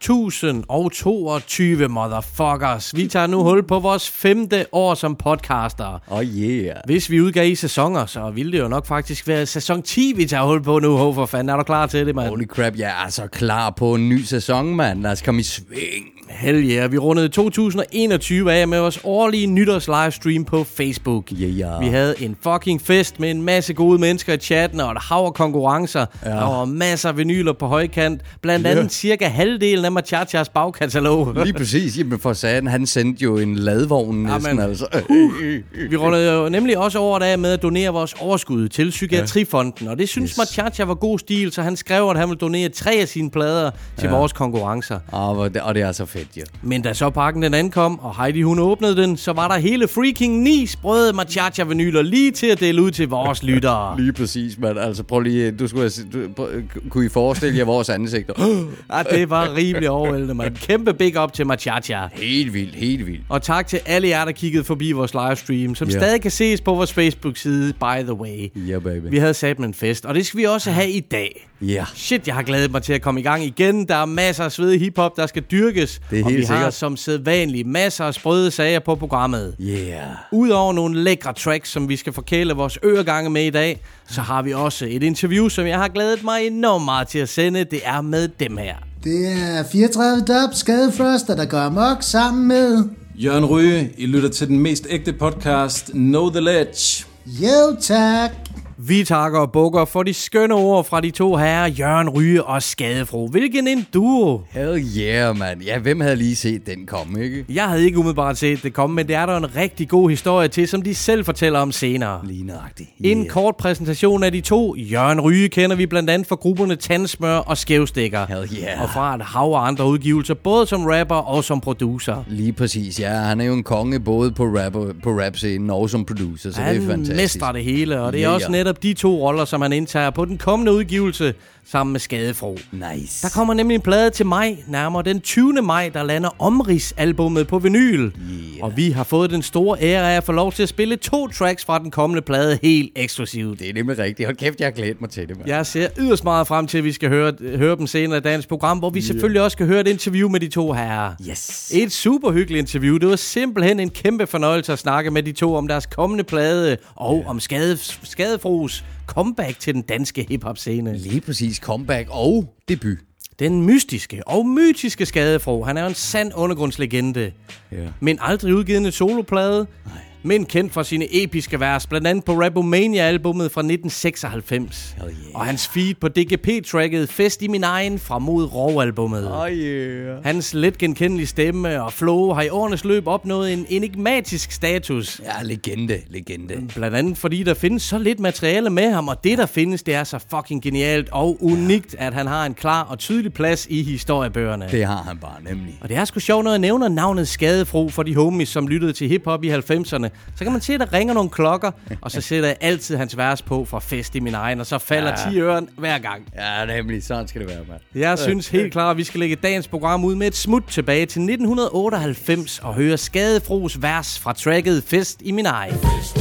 2022 motherfuckers. Vi tager nu hul på vores femte år som podcaster. Oh yeah. Hvis vi udgav i sæsoner, så ville det jo nok faktisk være sæson 10, vi tager hul på nu. Ho, for fanden, er du klar til det, mand? Holy crap, jeg er så klar på en ny sæson, mand. Lad os komme i sving. Hell yeah. Vi rundede 2021 af med vores årlige nytårs livestream på Facebook. Yeah. Vi havde en fucking fest med en masse gode mennesker i chatten og et hav konkurrencer. Ja. Der var masser af vinyler på højkant. Blandt andet Ja. cirka halvdelen af Machachas bagkatalog. Lige præcis. Jamen for satan, han sendte jo en ladvogn næsten, Jamen. altså. Vi rundede jo nemlig også over af med at donere vores overskud til Psykiatrifonden, og det synes yes. Machacha var god stil, så han skrev, at han ville donere tre af sine plader til Ja. vores konkurrencer. Og, hvor det- og det er så fedt, jo. Men da så pakken den ankom, og Heidi hun åbnede den, så var der hele freaking ni sprøde Machacha-vinyler lige til at dele ud til vores lyttere. Lige præcis, mand. Altså prøv lige, du skulle du, prøv, kunne I forestille jer vores ansigter? Ja, det var rimelig overvældende, man. Kæmpe big up til Machacha. helt vildt, helt vildt. Og tak til alle jer, der kiggede forbi vores livestream, som Ja. stadig kan ses på vores Facebook-side, by the way. Ja, baby. Vi havde sat en fest, og det skal vi også have i dag. Ja. Shit, jeg har glædet mig til at komme i gang igen. Der er masser af svedig hiphop, der skal dyrkes. Det er og helt vi har sikkert. som sædvanligt masser af sprøde sager på programmet. Yeah. Udover nogle lækre tracks, som vi skal forkæle vores øregange med i dag, så har vi også et interview, som jeg har glædet mig enormt meget til at sende. Det er med dem her. Det er 34 dub skadefroster, der går amok sammen med... Jørgen Ryge, I lytter til den mest ægte podcast, Know The Ledge. Jo tak. Vi takker og bukker for de skønne ord fra de to herrer, Jørgen Ryge og Skadefro. Hvilken en duo! Hell yeah, mand. Ja, hvem havde lige set den komme, ikke? Jeg havde ikke umiddelbart set det komme, men det er der en rigtig god historie til, som de selv fortæller om senere. Lige nøjagtigt. En kort præsentation af de to. Jørgen Ryge kender vi blandt andet fra grupperne Tandsmør og Skævstikker. Hell yeah. Og fra et hav af andre udgivelser, både som rapper og som producer. Lige præcis, ja. Han er jo en konge både på, rap, på rap-scenen og som producer, så det er Han fantastisk. mestrer det hele, og det er Ja, også ja netop de to roller, som han indtager på den kommende udgivelse sammen med Skadefro. Nice. Der kommer nemlig en plade til maj, nærmere den 20. maj, der lander Omrigs-albummet på vinyl. Yeah. Og vi har fået den store ære af at få lov til at spille to tracks fra den kommende plade helt eksklusivt. Det er nemlig rigtigt. Hold kæft, jeg har glædet mig til det, mand. Jeg ser yderst meget frem til, at vi skal høre, høre dem senere i dagens program, hvor vi selvfølgelig også skal høre et interview med de to herrer. Yes. Et super hyggeligt interview. Det var simpelthen en kæmpe fornøjelse at snakke med de to om deres kommende plade og om skade, Skadefros comeback til den danske hiphop-scene. Lige præcis comeback og debut. Den mystiske og mytiske Skadefro, han er jo en sand undergrundslegende. Ja. Men aldrig udgivet en soloplade. Men kendt for sine episke vers, blandt andet på Rapomania-albummet fra 1996. Hell yeah. Og hans feed på DGP-tracket Fest i min egen fra mod Rov-albummet. Oh yeah. Hans let genkendelige stemme og flow har i årenes løb opnået en enigmatisk status. Ja, legende, legende. Blandt andet fordi der findes så lidt materiale med ham, og det der findes, det er så fucking genialt og unikt, at han har en klar og tydelig plads i historiebøgerne. Det har han bare nemlig. Og det er sgu sjovt, når jeg nævner navnet Skadefro for de homies, som lyttede til hiphop i 90'erne. Så kan man se, at der ringer nogle klokker, og så sætter jeg altid hans vers på for fest i min egen, og så falder Ja. 10 øren hver gang. Ja, nemlig. Sådan skal det være, mand. Jeg synes helt klart, at vi skal lægge dagens program ud med et smut tilbage til 1998 og høre Skadefros vers fra tracket Fest i min egen. Med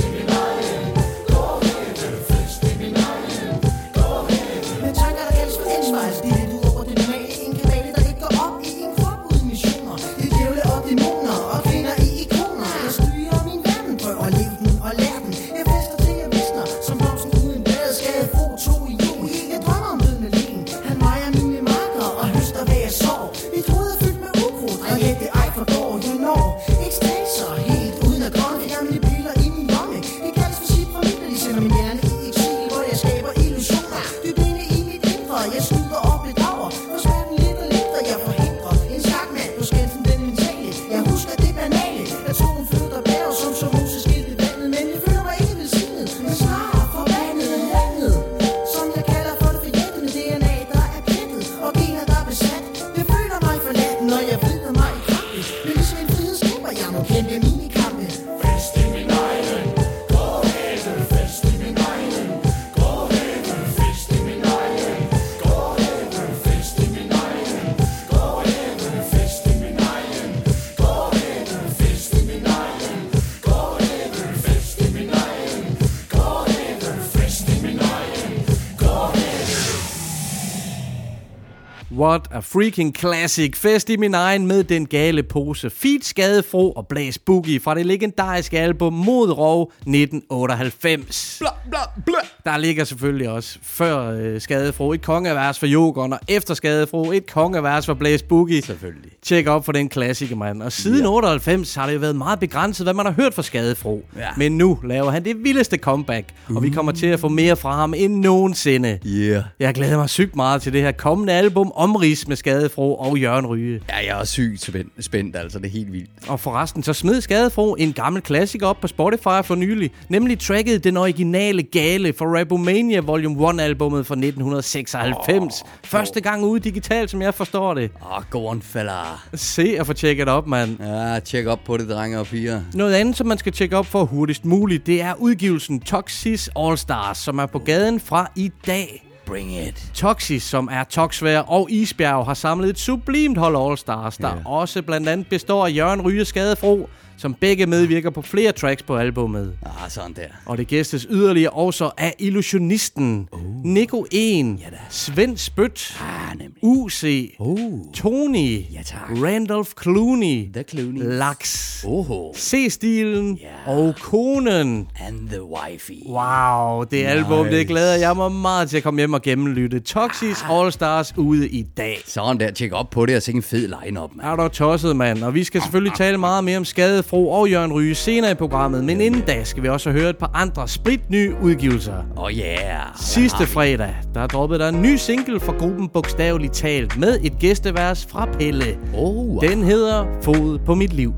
a freaking classic. Fest i min egen med den gale pose. Feed Skadefro og Blæs Boogie fra det legendariske album Mod Rov 1998. Bla, bla, bla. Der ligger selvfølgelig også før øh, Skadefro et kongevers for Jokeren, og efter Skadefro et kongevers for Blæs Boogie. Selvfølgelig. Tjek op for den klassiker, mand. Og siden ja. 98 har det jo været meget begrænset, hvad man har hørt fra Skadefro. Ja. Men nu laver han det vildeste comeback, og vi kommer til at få mere fra ham end nogensinde. Yeah. Jeg glæder mig sygt meget til det her kommende album Omrids med Skadefro og Jørgen Ryge. Ja, jeg er sygt spændt, spændt altså. Det er helt vildt. Og forresten, så smed Skadefro en gammel klassiker op på Spotify for nylig, nemlig tracket Den Originale Gale for Rapomania Volume 1 albummet fra 1996. Oh, Første gang ude digitalt, som jeg forstår det. Åh, oh, go on, fella. Se og få tjekket op, mand. Ja, tjek op på det, drenge og piger. Noget andet, som man skal tjekke op for hurtigst muligt, det er udgivelsen Toxis All Stars, som er på gaden fra i dag. Bring it. Toxis, som er Toxvær og Isbjerg, har samlet et sublimt hold All Stars, der Ja. også blandt andet består af Jørgen Ryge Skadefro, som begge medvirker på flere tracks på albummet. Ah, sådan der. Og det gæstes yderligere også af Illusionisten, uh. Nico 1, Ja da. Svend Spyt, Ah, nemlig. UC, Uh. Tony, Ja, tak. Randolph Clooney, The Clooney. Laks, Oho. C-stilen Ja. og Konen. And the wifey. Wow, det album, det glæder jeg mig meget til at komme hjem og gennemlytte. Toxis All Stars ude i dag. Sådan der. Tjek op på det og sikke en fed line-up, mand. Er du tosset, mand? Og vi skal selvfølgelig tale meget mere om Skadefro og Jørgen Ryge senere i programmet. Men inden da skal vi også høre et par andre spritnye udgivelser. Oh yeah. Sidste fredag, der droppede der en ny single fra gruppen Bogstaveligt Talt med et gæstevers fra Pelle. Oh, Den hedder Fod på mit liv.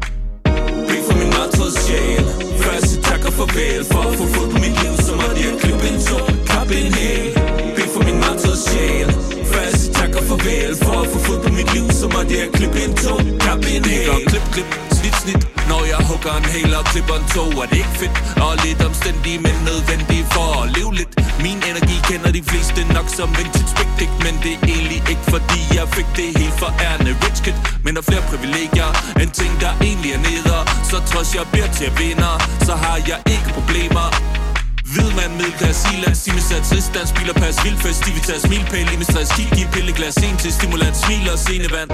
Bliv for min martrede sjæl Første tak og farvel For at få fod på mit liv Så måtte jeg klippe en tå Kappe en hæl Bliv for min martrede sjæl Første tak og farvel For at få fod på mit liv Så måtte jeg klippe en tå Kappe en hæl Klip, klip, snit, snit Når jeg hugger en hel og klipper en tog. Er det ikke fedt Og lidt omstændig Men nødvendig for at leve lidt? Min energi kender de fleste nok som vintage big dick Men det er egentlig ikke fordi jeg fik det helt for ærende. Rich kid Men der er flere privilegier end ting der egentlig er neder. Så trods jeg beder til at vinder Så har jeg ikke problemer. Hvid mand, middelklasse, iland, simesat, tristans, biler, pas, vildfest, stivitas, milpæl, stress, kig, giv, pilleglas, en til stimulant, smil og senevand.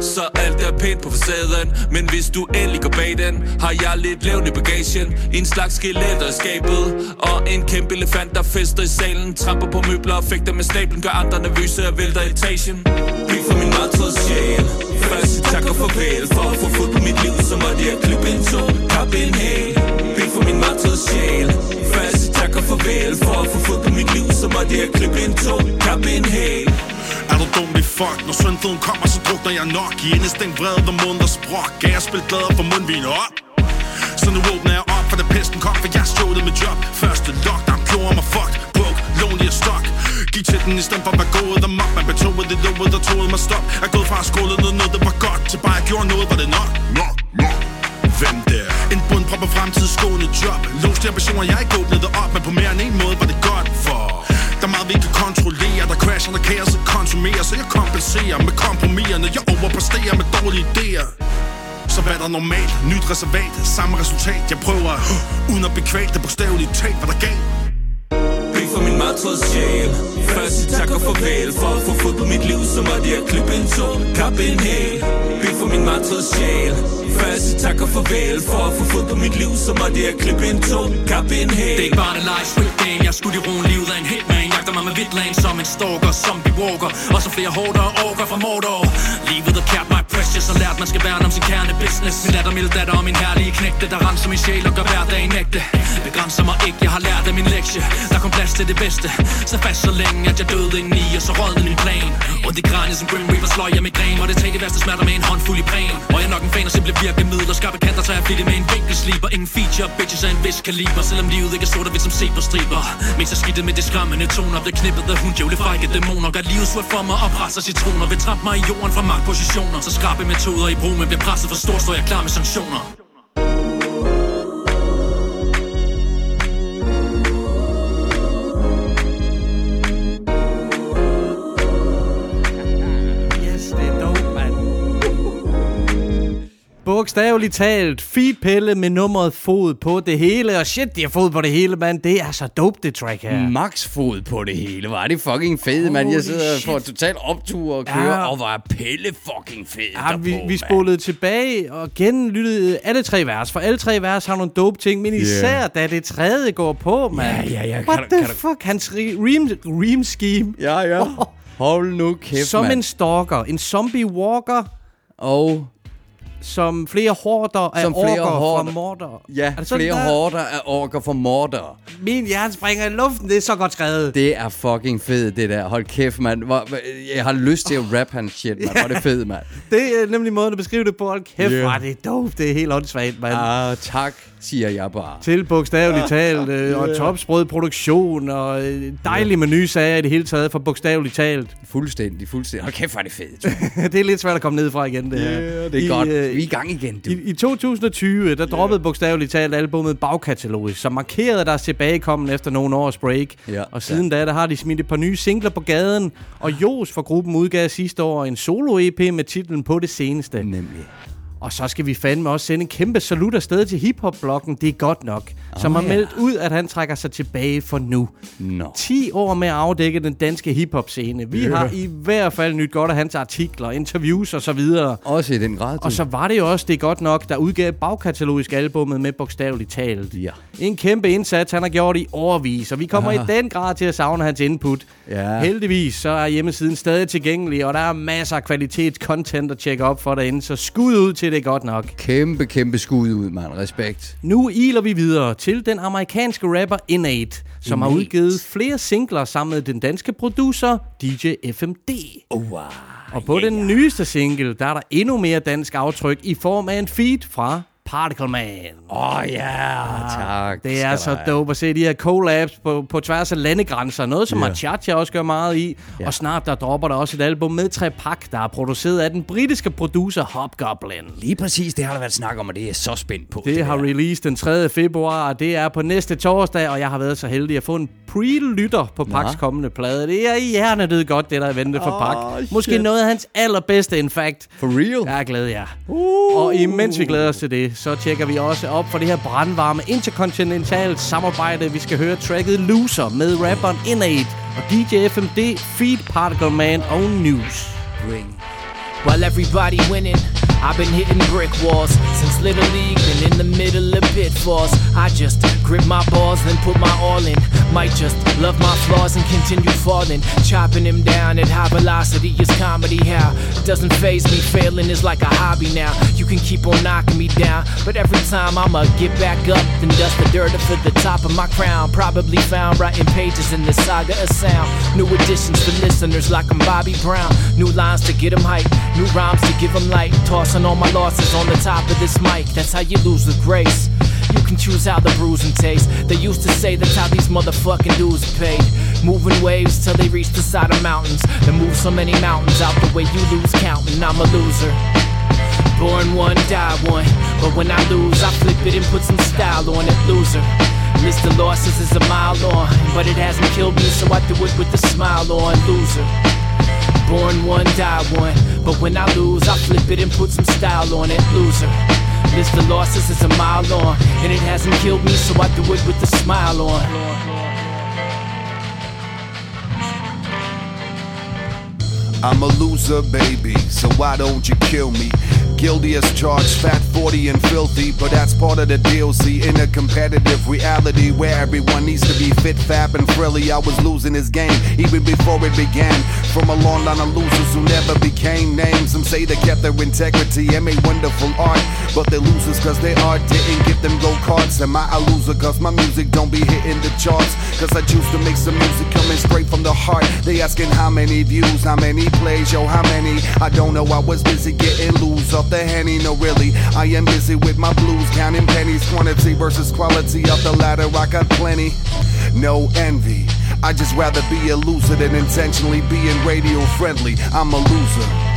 Så alt er pænt på facaden. Men hvis du endelig går bag den Har jeg lidt lavt i bagagen. En slags skelet er skabet. Og en kæmpe elefant der fester i salen. Tramper på møbler og fægter med stablen Gør andre nervøse og vælter etagen. Bliv for min martrede sjæl. Først tak og farvel For at få fod på mit liv Så måtte jeg klippe en tå Kappe en hæl. Bliv for min martrede sjæl. Først tak og farvel For at få fod på mit liv Så måtte jeg klippe en tå Kappe en hæl. Er du dum, det fuck? Når søndføden kommer, så drukner jeg nok. I indestængt vrede og måneders brok Gav jeg spille glæder for mundvin op? Så nu åbner jeg op, for da pesten kom For jeg stjålede mit job. Første lockdown gjorde mig fucked. Broke, lonely og stuck Gik til den i stedet for at være gået dem op. Man betogede det lovet, der troede mig stop. Er gået fra at skåle noget, noget der var godt Til bare jeg gjorde noget, var det nok? Nok, nok. Hvem der? En bundprop af fremtidsskående job. Låste ambitioner, jeg ikke åbnede op Men på mere end en måde var det godt. Der er meget vi ikke kan kontrollere. Der crasher, der kaos og konsumerer Så jeg kompenserer med kompromiserne Jeg overpresterer med dårlige idéer. Så hvad der er normalt, nyt reservat, samme resultat? Jeg prøver uh, uden at bekvæle det bogstaveligt talt, hvad der gav Bliv for min martrede sjæl. Først sig tak og farvel For at få fod på mit liv Så måtte jeg klippe en tå Kappe en hæl. Bliv for min martrede sjæl. Først sig tak og farvel For at få fod på mit liv Så måtte jeg klippe en tå Kappe en hæl. Det er ikke bare en live street game Jeg skulle i roen livet af en hitman Jagter mig med vidland som en stalker Zombie walker. Og så flere hårdere orker fra Mordor. Livet er kært my precious Og lært man skal værne om sin kerne business. Min datter milde datter og min herlige knægte Der renser min sjæl og gør hverdagen ægte. Begrænser mig ikke, jeg har lært af min lektie. Der kom plads til det bedste. Så fast så længe at jeg døde indeni Og så rådde min plan. Og det grænne som Grim Reaper slår jeg med gren Og det tænker værste smerter med en håndfuld i præn Og jeg er nok en fan af simple virkemidler Skarpe kanter tager jeg flittigt med en vinkelsliber Ingen feature, bitches af en vis kaliber. Selvom livet ikke er sort og hvidt som striber Mens jeg skidtet med det skræmmende toner blev knippet af hun djævle frække dæmoner Gør livet surt for mig og presser citroner. Vil trappe mig i jorden fra magtpositioner. Så skrabe metoder i brug Men bliver presset for stor, står jeg klar med sanktioner. Bogstaveligt talt feedpille med nummeret fod på det hele. Og shit, de har fod på det hele, mand. Det er så dope, det track her. Max fod på det hele. Var det fucking fedt, mand. Jeg sidder shit. for total optur og kører, Ja. og var Pelle fucking fed Ja, vi, derpå, vi mand. spolede tilbage og genlyttede alle tre vers, for alle tre vers har nogle dope ting, men især da det tredje går på, mand. Ja, ja, ja. Kan What du- the kan du- fuck? Hans re- ream, ream scheme. Ja, ja. Hold nu kæft, Som mand. en stalker, en zombie walker, Og som flere hårder af Som flere orker fra horder. morder. ja, Er flere der? hårder af orker for morder. Min hjerne springer i luften, det er så godt skrevet. Det er fucking fedt, det der. Hold kæft, mand. Jeg har lyst til at rap hans shit, mand. Hvor er det fedt, mand. Det er nemlig måden at beskrive det på. Hold kæft, Yeah. er det dope. Det er helt åndssvagt, mand. Ah, tak, siger jeg bare. Til bogstaveligt talt, øh, og topsprød produktion, og øh, dejlige menusager i det hele taget for bogstaveligt talt. Fuldstændig, fuldstændig. Hold kæft, hvor er det fedt. det er lidt svært at komme ned fra igen, det her. Ja, det er I, godt. øh, Vi er i gang igen, du. I, I 2020, der droppede bogstaveligt talt albumet Bagkatalogisk, som markerede deres tilbagekommen efter nogle års break. Ja, og siden da, der har de smidt et par nye singler på gaden, og Jos fra gruppen udgav sidste år en solo-EP med titlen På det seneste. Nemlig. Og så skal vi fandme også sende en kæmpe salut afsted til hiphop-bloggen Det er godt nok, som har ja. meldt ud, at han trækker sig tilbage for nu. Nå. 10 år med at afdække den danske hiphop-scene. Vi har i hvert fald nyt godt af hans artikler, interviews og så videre. Også i den grad. Og så var det jo også Det er godt nok, der udgav bagkatalogisk albummet med bogstaveligt talt. Ja. En kæmpe indsats, han har gjort i overvis, og vi kommer Aha. i den grad til at savne hans input. Ja. Heldigvis så er hjemmesiden stadig tilgængelig, og der er masser af kvalitetscontent at tjekke op for derinde, så skud ud til Det er godt nok. Kæmpe, kæmpe skud ud, mand. Respekt. Nu iler vi videre til den amerikanske rapper Innate, som har Innate. udgivet flere singler sammen med den danske producer DJ FMD. Oh, wow. Og på den nyeste single, der er der endnu mere dansk aftryk i form af en feed fra Particle Man. Åh, oh, ja. Tak. Det er så dope at se de her collabs på, på tværs af landegrænser. Noget, som yeah. Machacha også gør meget i. Ja. Og snart der dropper der også et album med Trepak, der er produceret af den britiske producer Hobgoblin. Lige præcis, det har der været snak om, og det er jeg så spændt på. Det har der. release den 3. februar, og det er på næste torsdag, og jeg har været så heldig at få en pre-lytter på Paks kommende plade. Det er hjernedød godt, det der er ventet for Pak. Måske shit. noget af hans allerbedste, in fact. For real? Jeg er glad, ja. Uh. Og imens vi glæder os til det, så tjekker vi også op for det her brandvarme interkontinentalt samarbejde. Vi skal høre tracket Loser med rapperen Innate og DJ FMD, Feed Particle Man og News. Ring. While everybody winning, I've been hitting brick walls since Little League, been in the middle of pitfalls. I just grip my balls, then put my all in. Might just love my flaws and continue falling. Chopping them down at high velocity is comedy. How doesn't phase me, failing is like a hobby now. You can keep on knocking me down, but every time I'ma get back up, then dust the dirt off the top of my crown. Probably found writing pages in the saga of sound. New additions for listeners like I'm Bobby Brown. New lines to get them hype, new rhymes to give them light. Tossing all my losses on the top of this mic. That's how you lose with grace. You can choose how the bruising tastes. They used to say that's how these motherfucking dudes paid. Moving waves till they reach the side of mountains. They move so many mountains out the way you lose counting. I'm a loser. Born one, die one. But when I lose, I flip it and put some style on it. Loser. List of losses is a mile long, but it hasn't killed me, so I do it with a smile on. Loser. Born one, die one. But when I lose, I flip it and put some style on it. Loser. List of losses is a mile long, and it hasn't killed me, so I do it with a smile on. I'm a loser, baby, so why don't you kill me? Guilty as charged, fat 40 and filthy, but that's part of the deal. See, in a competitive reality where everyone needs to be fit, fab, and frilly, I was losing this game even before it began. From a long line of losers who never became names. Some say they kept their integrity and made wonderful art, but they're losers cause they art didn't get them go karts. Am I a loser cause my music don't be hitting the charts? Cause I choose to make some music coming straight from the heart. They asking how many views, how many plays, yo, how many? I don't know, I was busy getting loose off the henny. No, really, I am busy with my blues, counting pennies, quantity versus quality of the latter. I got plenty, no envy. I just rather be a loser than intentionally being radio friendly. I'm a loser.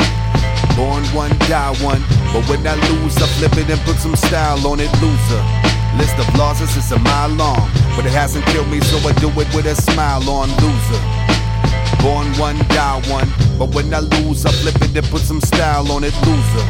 Born one, die one. But when I lose, I flip it and put some style on it. Loser. List of losses is a mile long. But it hasn't killed me, so I do it with a smile on. Loser. Born one, die one. But when I lose, I flip it and put some style on it. Loser.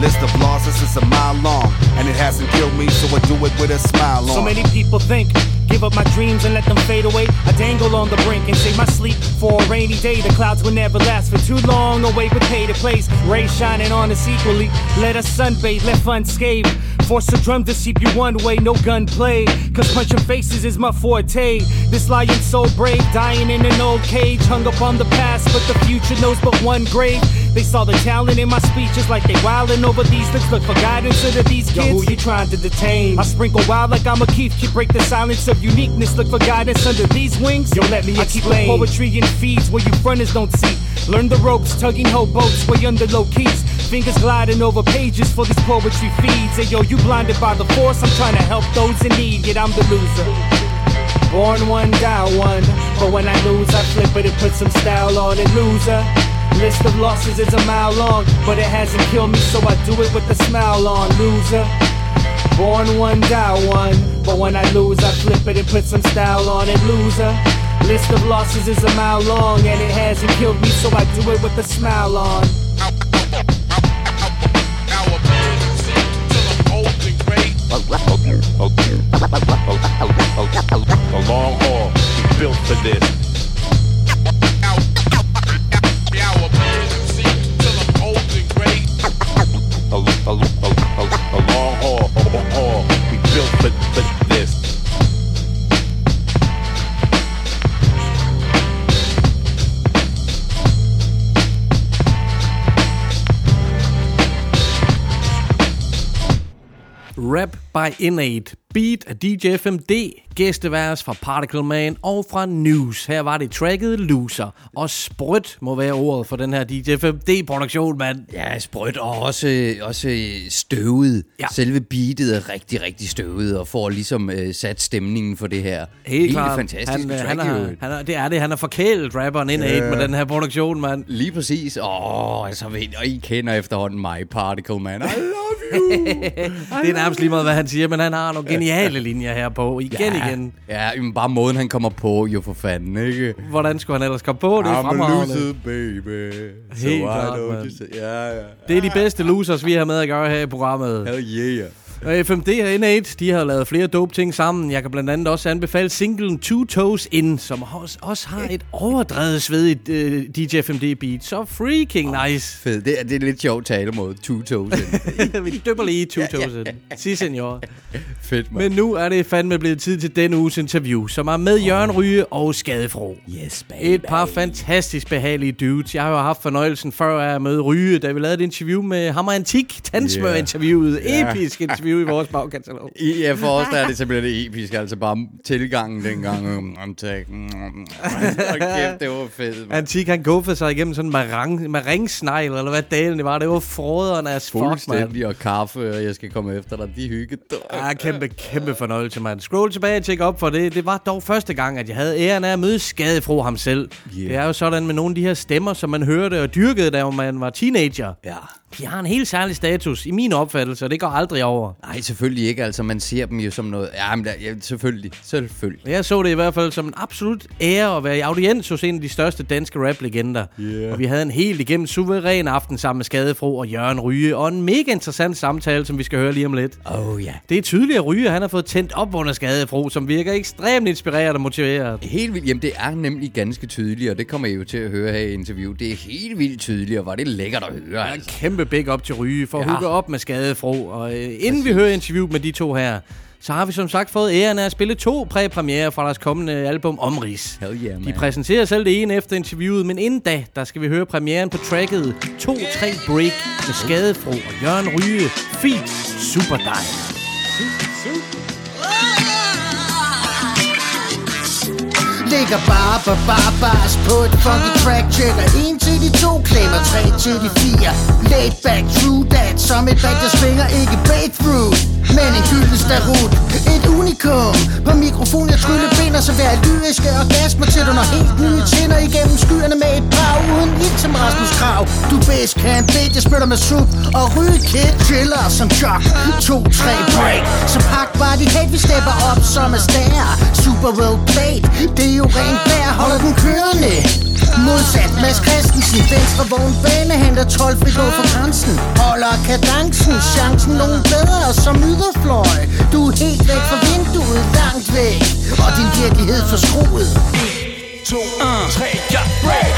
List of losses is a mile long, and it hasn't killed me, so I do it with a smile on. So many people think, give up my dreams and let them fade away. I dangle on the brink and save my sleep for a rainy day. The clouds will never last for too long. Away with pay to place, rays shining on us equally. Let us sunbathe, left unscathed. Force a drum to keep you one way, no gunplay. Cause punching faces is my forte. This lion so brave, dying in an old cage. Hung up on the past, but the future knows but one grave. They saw the talent in my speeches like they wildin' over these looks. Look for guidance into these kids. Yo, who you trying to detain? I sprinkle wild like I'm a Keith kid. Break the silence of uniqueness. Look for guidance under these wings. Yo, let me I keep poetry in feeds where you fronters don't see. Learn the ropes, tugging hoe boats way under low keys. Fingers gliding over pages for these poetry feeds. And yo, you blinded by the force. I'm trying to help those in need. Yet I'm the loser. Born one, die one. But when I lose, I flip it and put some style on it. Loser. List of losses is a mile long, but it hasn't killed me, so I do it with a smile on. Loser. Born one, die one. But when I lose, I flip it and put some style on it. Loser. List of losses is a mile long, and it hasn't killed me, so I do it with a smile on. A long haul, we built for this. but but by Innate. Beat af DJ FMD. Gæsteværs fra Particle Man og fra News. Her var det tracket Loser. Og sprødt må være ordet for den her DJ FMD-produktion, mand. Ja, sprødt og også, også støvet. Ja. Selve beatet er rigtig, rigtig støvet og får ligesom øh, sat stemningen for det her. Helt klart. fantastisk han, øh, track, han, er, han er, det er det. Han er forkælet rapperen Innate Ja. med den her produktion, mand. Lige præcis. Åh, oh, altså, og I kender efterhånden mig, Particle Man. I. det er nærmest lige meget, hvad han siger, men han har nogle geniale linjer her på. Igen, ja. igen. Ja, men bare måden, han kommer på, jo for fanden, ikke? Hvordan skulle han ellers komme på? Det I'm a loser, baby. Helt klart, Ja, ja. Det er de bedste losers, vi har med at gøre her i programmet. Hell yeah. Og FMD og N8, de har lavet flere dope ting sammen. Jeg kan blandt andet også anbefale singlen Two Toes In, som også, også har et overdrevet svedigt uh, DJ FMD beat. Så freaking nice. Fed. Det er, det er lidt sjovt talemåde. Two toes in. Vi dypper lige Two Toes In. Si, senor. Fedt, man. Men nu er det fandme blevet tid til denne uges interview, som er med Jørgen Ryge og Skadefro. Yes, baby. Et par fantastisk behagelige dudes. Jeg har jo haft fornøjelsen før at møde Ryge, da vi lavede et interview med ham og Antik. Tandsmør-interviewet. Ja. Episk interview i vores bagkatalog. Ja, for os der er det simpelthen det episke. Altså bare tilgangen dengang. Um. Um, hold kæft, det var fedt. man. Antik, han guffede sig igennem sådan en marang, maringsnegl, eller hvad dalen det var. Det var froderen as fuck. Fuldstændig og kaffe, og jeg skal komme efter dig. De hyggede. Ja, kæmpe, kæmpe fornøjelse, mand. Scroll tilbage og tjek op for det. Det var dog første gang, at jeg havde æren af at møde skadefro ham selv. Yeah. Det er jo sådan med nogle af de her stemmer, som man hørte og dyrkede, da man var teenager. Ja. De har en helt særlig status, i min opfattelse, og det går aldrig over. Nej, selvfølgelig ikke. Altså, man ser dem jo som noget... Ja, men der, ja, selvfølgelig. Selvfølgelig. Jeg så det i hvert fald som en absolut ære at være i audiens hos en af de største danske rap-legender. Yeah. Og vi havde en helt igennem suveræn aften sammen med Skadefro og Jørgen Ryge, og en mega interessant samtale, som vi skal høre lige om lidt. Oh ja. Det er tydeligt, at Ryge han har fået tændt op under Skadefro, som virker ekstremt inspireret og motiveret. Helt vildt. Jamen, det er nemlig ganske tydeligt, og det kommer I jo til at høre her i interview. Det er helt vildt tydeligt, og var det lækkert at høre. Ja, Altså. Kæmpe big up til Ryge for at Ja. hooke op med Skadefro. Og øh, inden vi hører interviewet med de to her, så har vi som sagt fået æren af at spille to præpremiere fra deres kommende album Omrigs. Hell yeah, De man. præsenterer selv det ene efter interviewet, men inden da, der skal vi høre premieren på tracket 2-3 Break med Skadefro og Jørgen Ryge. Feat Super Dig. Ligger bare på bar bars på et funky track. Tjekker en til de to, klemmer tre til de fire. Laid back, true that Som et bag, der svinger ikke breakthrough. Men en gylden starut Et unikum. På mikrofon, jeg trylle binder Så vær lyriske orgasmer til du når helt nye tænder Igennem skyerne med et brag Uden ild som Rasmus Krav Du bedst kan bed, jeg spytter med sup Og ryge kid, chiller som chok 2-3 break. Så pak bare dit hate, vi stepper op som er stær. Super well played Det er jo rent bær, holder den kørende? Modsat Mads Christensen. Venstre vogn banehenter 12 frit over for grænsen. Holder kadencen Chancen nogen bedre som yderfløj. Du er helt væk fra vinduet Langt væk. Og din virkelighed forskruet to, tre, ja, break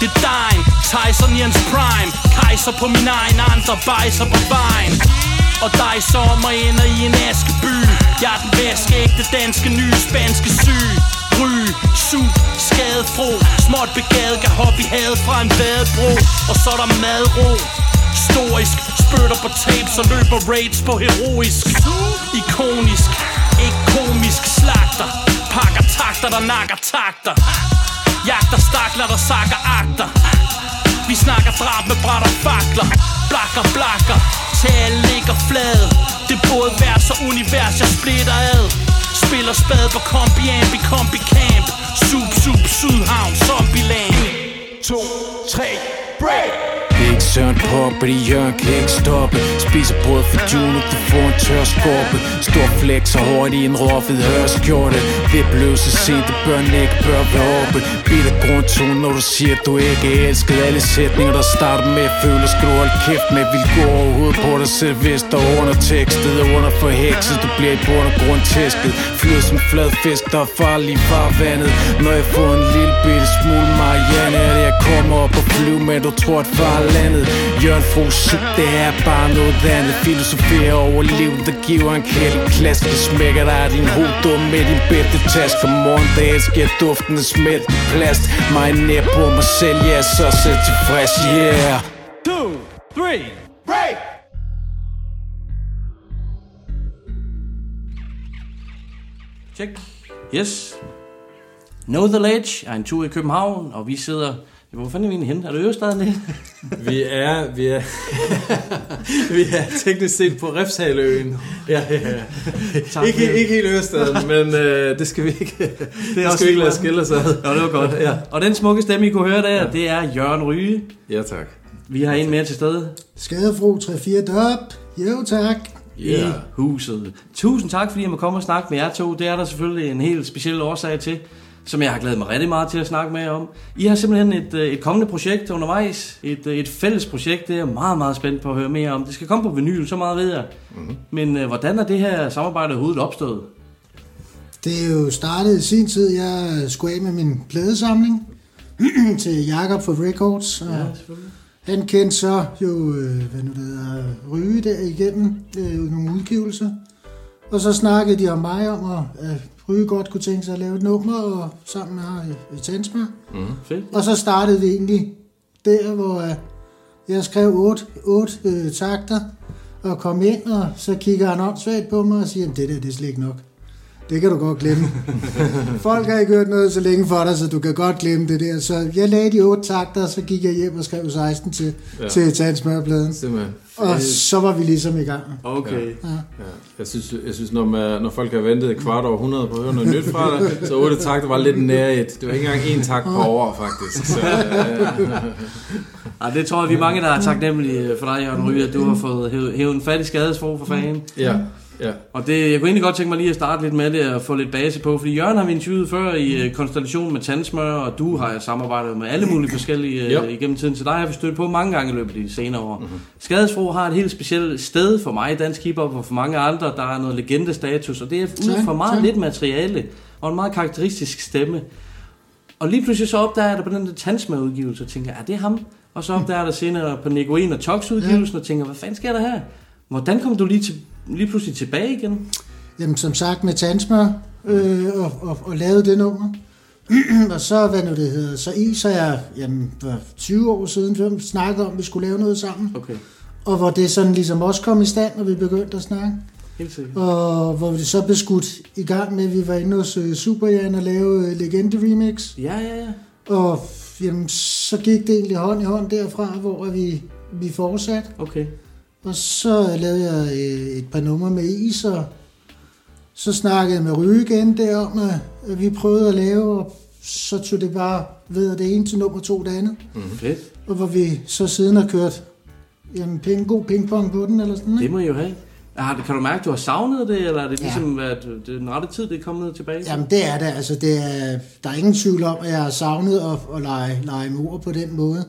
Det er dejen, Tyson Jens Prime. Kejser på min egen, andre bejser på vejen. Og dig sommer ender i en askeby. Jeg er den væskeægte danske nye spanske syg. Ry, sug, skadefro. Småt begavet kan hoppe i havet fra en badebro Og så er der madro. Historisk, spytter på tape, så løber raids på heroisk. Ikonisk, ikke komisk slagter. Pakker takter, der nakker takter. Jagter stakler, der sakker akter. Vi snakker drab med bræt og fakler. Blakker, blakker. Talen ligger flad. Det burde både vers og univers, jeg splitter ad. Spiller spade på kombi, ambi, kombi, camp. Sup, sup, Sydhavn, Zombieland. 2, 3, break! Ikke Søren Poppe, de Jørgen kan ikke stoppe. Spiser brød for Juno, du får en tør skorpe Stor flex og hårdt i en råfed hørskjorte Det blev så sent, det bør ikke bør være oppe Bitter grundtone, når du siger, du ikke er elsket. Alle sætninger, der starter med at føle, skal du holde kæft med Vil gå overhovedet på dig selv, hvis der under tekstet er under for hekset, du bliver i bund og grund tæsket. Flyder som flad fisk, der er farlig i farvandet. Når jeg får en lille bitte smule Marianne Er det jeg kommer op og flyver, men du tror, at far andet Jørgen Fro, det er bare noget andet. Filosofere over livet, der giver en kæld klasse Det smækker dig din hoved med din bedte task. For morgendagen skal duften af smidt plast. Mig nær på mig selv, jeg er så selv tilfreds, yeah. Two, three, break! Check. Yes. Know the Ledge. Er en tur i København, og vi sidder... Hvor fanden er vi egentlig henne? Er det Ørestaden det? Vi er, vi er, vi er teknisk set på Refshaløen. Ja, ja, ja. Tak ikke, ikke helt Ørestaden, men øh, det skal vi ikke, det det også skal vi ikke lade lige skille os ad. Ja, det var godt. Ja. Og den smukke stemme, I kunne høre der, ja. det er Jørgen Ryge. Ja, tak. Vi har en mere til stede Skadefro 3-4 dop. Jo tak. i huset. Tusind tak, fordi jeg må komme og snakke med jer to. Det er der selvfølgelig en helt speciel årsag til, som jeg har glædet mig rigtig meget til at snakke med jer om. I har simpelthen et, øh, et kommende projekt undervejs. Et, øh, et fælles projekt, det er jeg meget, meget spændt på at høre mere om. Det skal komme på vinyl, så meget ved jeg. Mm-hmm. Men øh, hvordan er det her samarbejde overhovedet opstået? Det er jo startet i sin tid. Jeg skulle af med min pladesamling til Jakob for Records. Og Ja, selvfølgelig. han kendte så jo, øh, hvad nu det hedder, Ryge der igennem øh, nogle udgivelser. Og så snakkede de om mig om, at øh, Ryge godt kunne tænke sig at lave et nummer og sammen med her i, i Tansmør. Mm. Fedt. Og så startede vi egentlig der, hvor øh, jeg skrev otte, otte øh, takter og kom ind, og så kigger han åndssvagt på mig og siger, "Jamen, det der det er slet ikke nok. Det kan du godt glemme. Folk har ikke hørt noget så længe for dig, så du kan godt glemme det der. Så jeg lagde de otte takter, og så gik jeg hjem og skrev 16 til, ja. til Tandsmørpladen. Simpelthen. Og så var vi ligesom i gang. Okay. Ja. Ja. Jeg synes, jeg synes når, man, når folk har ventet et kvart over 100 på at høre noget nyt fra dig, så otte takter var lidt nær et. Det var ikke engang én takt på år, faktisk. Så, øh, Ej, det tror jeg, vi er mange, der er taknemmelige for dig, Jørgen Ryge, at du har fået hævet, en fattig skadesfro for fanden. ja, ja. Og det, jeg kunne egentlig godt tænke mig lige at starte lidt med det og få lidt base på, fordi Jørgen har vi interviewet før i øh, konstellation med Tandsmør, og du har samarbejdet med alle mulige forskellige Ja. øh, igennem tiden, så dig har vi stødt på mange gange i løbet af de senere år. Mm-hmm. Skadesfro har et helt specielt sted for mig i dansk hiphop, og for mange andre, der er noget legendestatus, og det er ud fra meget tak. lidt materiale, og en meget karakteristisk stemme. Og lige pludselig så opdager jeg der på den der Tandsmør-udgivelse, og tænker, er det ham? Og så opdager jeg der senere på Nicoen og Tox udgivelsen, og tænker, hvad fanden sker der her? Hvordan kom du lige, til, lige pludselig tilbage igen? Jamen som sagt med Tandsmør øh, og, og, og lavede det nummer. og så, hvad nu det hedder, så i, så jeg, jamen, for 20 år siden, før vi snakkede om, at vi skulle lave noget sammen. Okay, Og hvor det sådan ligesom også kom i stand, når vi begyndte at snakke. helt sikkert. Og hvor vi så blev skudt i gang med, at vi var inde hos øh, Superjan og lave øh, Legende Remix. Ja, ja, ja. Og jamen, så gik det egentlig hånd i hånd derfra, hvor vi, vi fortsatte. Okay. Og så lavede jeg øh, et par numre med is, og så snakkede jeg med Ryge igen derom, at vi prøvede at lave, og så tog det bare ved at det ene til nummer to det andet. Mm-hmm. Fedt. Og hvor vi så siden har kørt jamen, ping, god pingpong på den, eller sådan Det noget. må I jo have. Har, det- kan du mærke, at du har savnet det, eller er det Ja. ligesom, at det er den rette tid, det er kommet tilbage? til? Jamen det er det, altså det er, der er ingen tvivl om, at jeg har savnet at, at lege, lege med ord på den måde.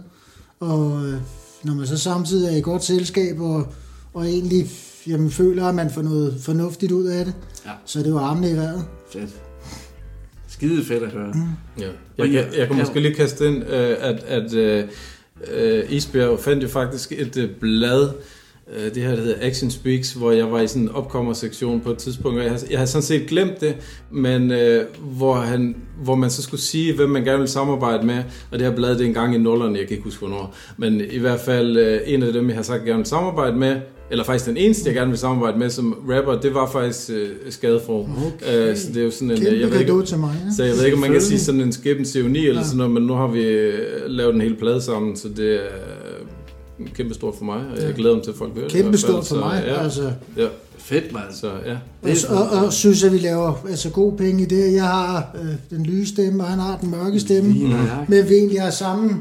Og øh, når man så samtidig er i godt selskab, og, og egentlig jamen, føler, at man får noget fornuftigt ud af det, Ja. så er det jo armene i vejret. Fedt. Skide fedt at høre. Ja. Jeg, jeg, jeg kan måske lige kaste ind, øh, at, at øh, øh, Isbjerg fandt jo faktisk et blad, øh, det her der hedder Action Speaks, hvor jeg var i sådan en opkommersektion på et tidspunkt, og jeg har, jeg har sådan set glemt det, men øh, hvor, han, hvor man så skulle sige, hvem man gerne vil samarbejde med, og det her blad, det er en gang i nullerne, jeg kan ikke huske hvornår, men i hvert fald øh, en af dem, jeg har sagt, jeg gerne vil samarbejde med, eller faktisk den eneste, jeg gerne vil samarbejde med som rapper, det var faktisk øh, Skadefro. Okay. Øh, så det er jo sådan en, Kæmpe jeg ved ikke, til mig, ja. så jeg ved ikke, om man kan sige sådan en skæbens ironi eller Ja. sådan noget, men nu har vi øh, lavet en hel plade sammen, så det er øh, kæmpe stort for mig, og jeg Ja. glæder mig til, at folk hører det. Kæmpe stort for mig, ja. altså. Ja. Fedt, mand. Så ja. Og, og, og synes, at vi laver altså, god penge i det. Jeg har øh, den lyse stemme, og han har den mørke stemme. Nøjagtigt. Men vi egentlig har samme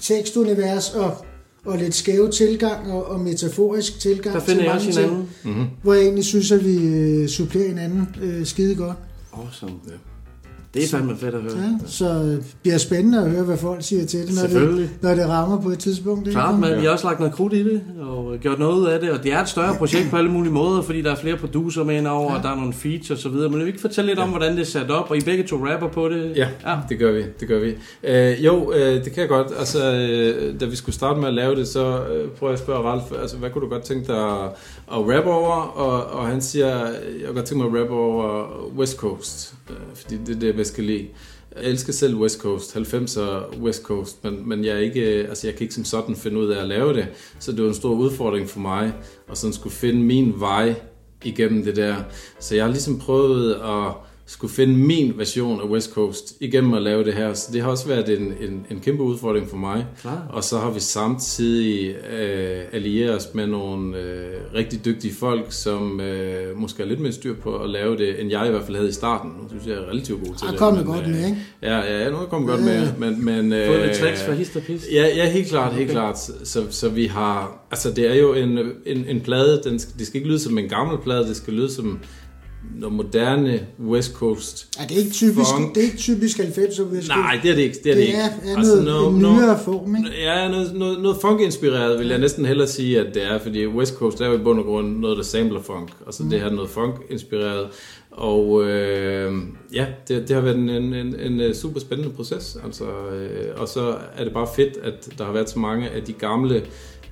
tekstunivers og, og lidt skæve tilgang og, og metaforisk tilgang Der finder til jeg mange også ting. hinanden. Mhm. Hvor jeg egentlig synes, at vi øh, supplerer hinanden øh, skide godt. Awesome. Ja. Det er fandme fedt at høre. Ja, så øh, det bliver spændende at høre, hvad folk siger til det, når, det, når det rammer på et tidspunkt. ikke? Klart, men vi har også lagt noget krudt i det, og gjort noget af det, og det er et større projekt på alle mulige måder, fordi der er flere producer med indover, Ja. og der er nogle features og så videre. Men vil vi ikke fortælle lidt om, hvordan det er sat op, og I begge to rapper på det? Ja, ja, det gør vi. Det gør vi. Øh, jo, øh, det kan jeg godt. Altså, øh, da vi skulle starte med at lave det, så øh, prøver jeg at spørge Ralf, altså, hvad kunne du godt tænke dig at, at rappe over? Og, og han siger, jeg kunne godt tænke mig at rappe over West Coast, øh, Øh, fordi det er det, jeg skal lide. Jeg elsker selv West Coast, 90'er West Coast, men, men jeg, er ikke, altså jeg kan ikke som sådan finde ud af at lave det, så det var en stor udfordring for mig, at sådan skulle finde min vej igennem det der. Så jeg har ligesom prøvet at skulle finde min version af West Coast igennem at lave det her. Så det har også været en, en, en kæmpe udfordring for mig. Klar. Og så har vi samtidig øh, allieret os med nogle øh, rigtig dygtige folk, som øh, måske har lidt mere styr på at lave det, end jeg i hvert fald havde i starten. Nu synes jeg, jeg er relativt god til Har det. kommet men, godt øh, med, ikke? Ja, ja, nu er jeg kommet godt med. Men, men, øh, Fået lidt tricks fra hist og pist? Ja, ja helt klart, helt Okay. klart. Så, så vi har, altså det er jo en, en, en plade, den, skal- det skal ikke lyde som en gammel plade, det skal lyde som noget moderne West Coast. Er det ikke typisk, Funk. det er ikke typisk 90'er West Nej, det er det ikke. Det er, det Det ikke. er- er noget- en nyere form, ikke? Ja, noget, noget, noget funk-inspireret vil jeg næsten hellere sige, at det er, fordi West Coast er jo i bund og grund noget, der samler funk, og så Mm. det her er noget funk-inspireret. Og øh, ja, det, det har været en, en, en, en øh, super spændende proces. Altså, øh, og så er det bare fedt, at der har været så mange af de gamle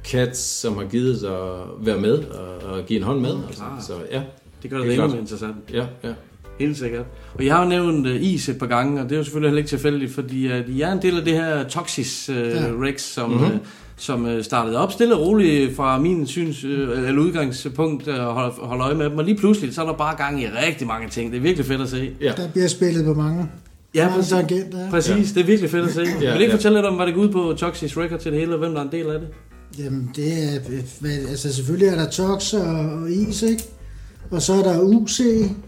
cats, som har givet at være med og, og give en hånd med. Altså, Klart. så ja. Det gør det helt endnu mere interessant. Ja, ja. Helt sikkert. Og jeg har jo nævnt uh, is et par gange, og det er jo selvfølgelig heller ikke tilfældigt, fordi uh, de er en del af det her Toxis uh, Ja. Rex, som, Mhm. mm-hmm. uh, som uh, startede op stille og roligt fra min syns, uh, eller udgangspunkt, uh, holde, holde øje med dem. Og lige pludselig, så er der bare gang i rigtig mange ting. Det er virkelig fedt at se. Ja. Der bliver spillet på mange, Ja, mange præcis. tangenter. ja. Præcis, ja. det er virkelig fedt at se. Ja, Vil du ikke ja. fortælle lidt om, hvad det går ud på Toxis Records til det hele, og hvem der er en del af det? Jamen, det er, øh, altså selvfølgelig er der Tox og, og Is, ikke? Og så er der UC,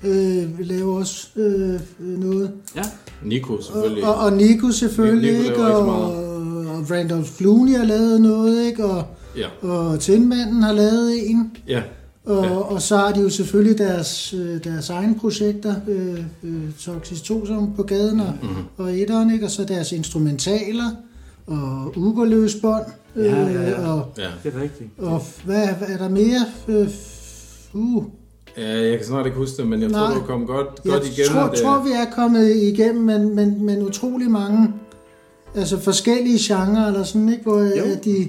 øh, vi laver også øh, noget. Ja. Nico selvfølgelig. Og, og Nico selvfølgelig, Nico ikke? Og, og Randolph Clooney har lavet noget, ikke? Og, Ja. og Tindmanden har lavet en. Ja. Og, Ja. og så har de jo selvfølgelig deres, øh, deres egne projekter, øh, øh, Toxis 2 som på gaden og, Mhm. og etteren, ikke? og så deres instrumentaler og ugerløsbånd. Øh, Ja, ja, ja. Og, Ja. Det er rigtigt. og hvad, hvad er der mere? Øh, uh, ja, jeg kan snart ikke huske det, men jeg Nej. tror, du kom godt, jeg godt igennem tror, det. tror, vi er kommet igennem, men, men, men utrolig mange altså forskellige genrer, eller sådan, ikke? hvor Jo. at de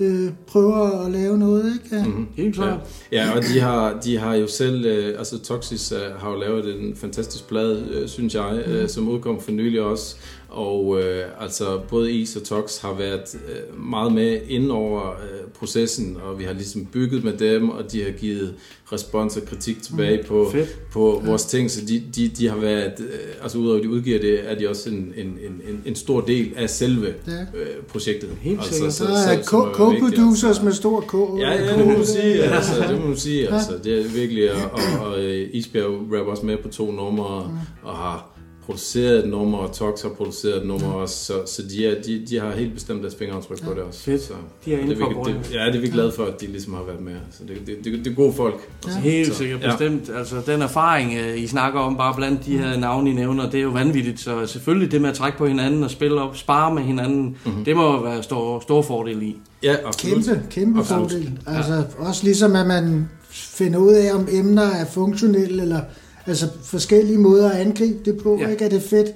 øh, prøver at lave noget. Ikke? Ja. Mhm. Helt klart. Ja, ja og de har, de har jo selv, øh, altså Toxis øh, har jo lavet en fantastisk plade, øh, synes jeg, øh, som udkom for nylig også. Og øh, altså både Is og Tox har været øh, meget med inden over øh, processen, og vi har ligesom bygget med dem, og de har givet respons og kritik tilbage på, Fedt. på vores ting, så de, de, de har været, øh, altså udover at de udgiver det, er de også en, en, en, en, stor del af selve Ja. øh, projektet. Helt altså, sikkert. så- så- er vigtigt, co-producers altså. med stor K. Ja, ja, det må man sige. Altså, det må man sige. Altså, det er virkelig, og, og, og øh, Isbjerg rapper også med på to numre, og har produceret et nummer, og Tox har produceret et nummer også, så, så de, er, de, de har helt bestemt deres fingeraftryk på det også. Fedt. Så, De er det, inde for det, Ja, det er vi glade for, at de ligesom har været med. Så det, det, det, det er gode folk. Altså, Helt så, sikkert, ja. bestemt. Altså, den erfaring, øh, I snakker om, bare blandt de her navne, I nævner, det er jo vanvittigt. Så selvfølgelig det med at trække på hinanden og spille op, spare med hinanden, mm-hmm. det må være stor, stor fordel i. Ja, Kæmpe, kæmpe Absolut. fordel. Altså også ligesom at man finder ud af, om emner er funktionelle, eller altså forskellige måder at angribe det på. Ja. Ikke? Er det fedt,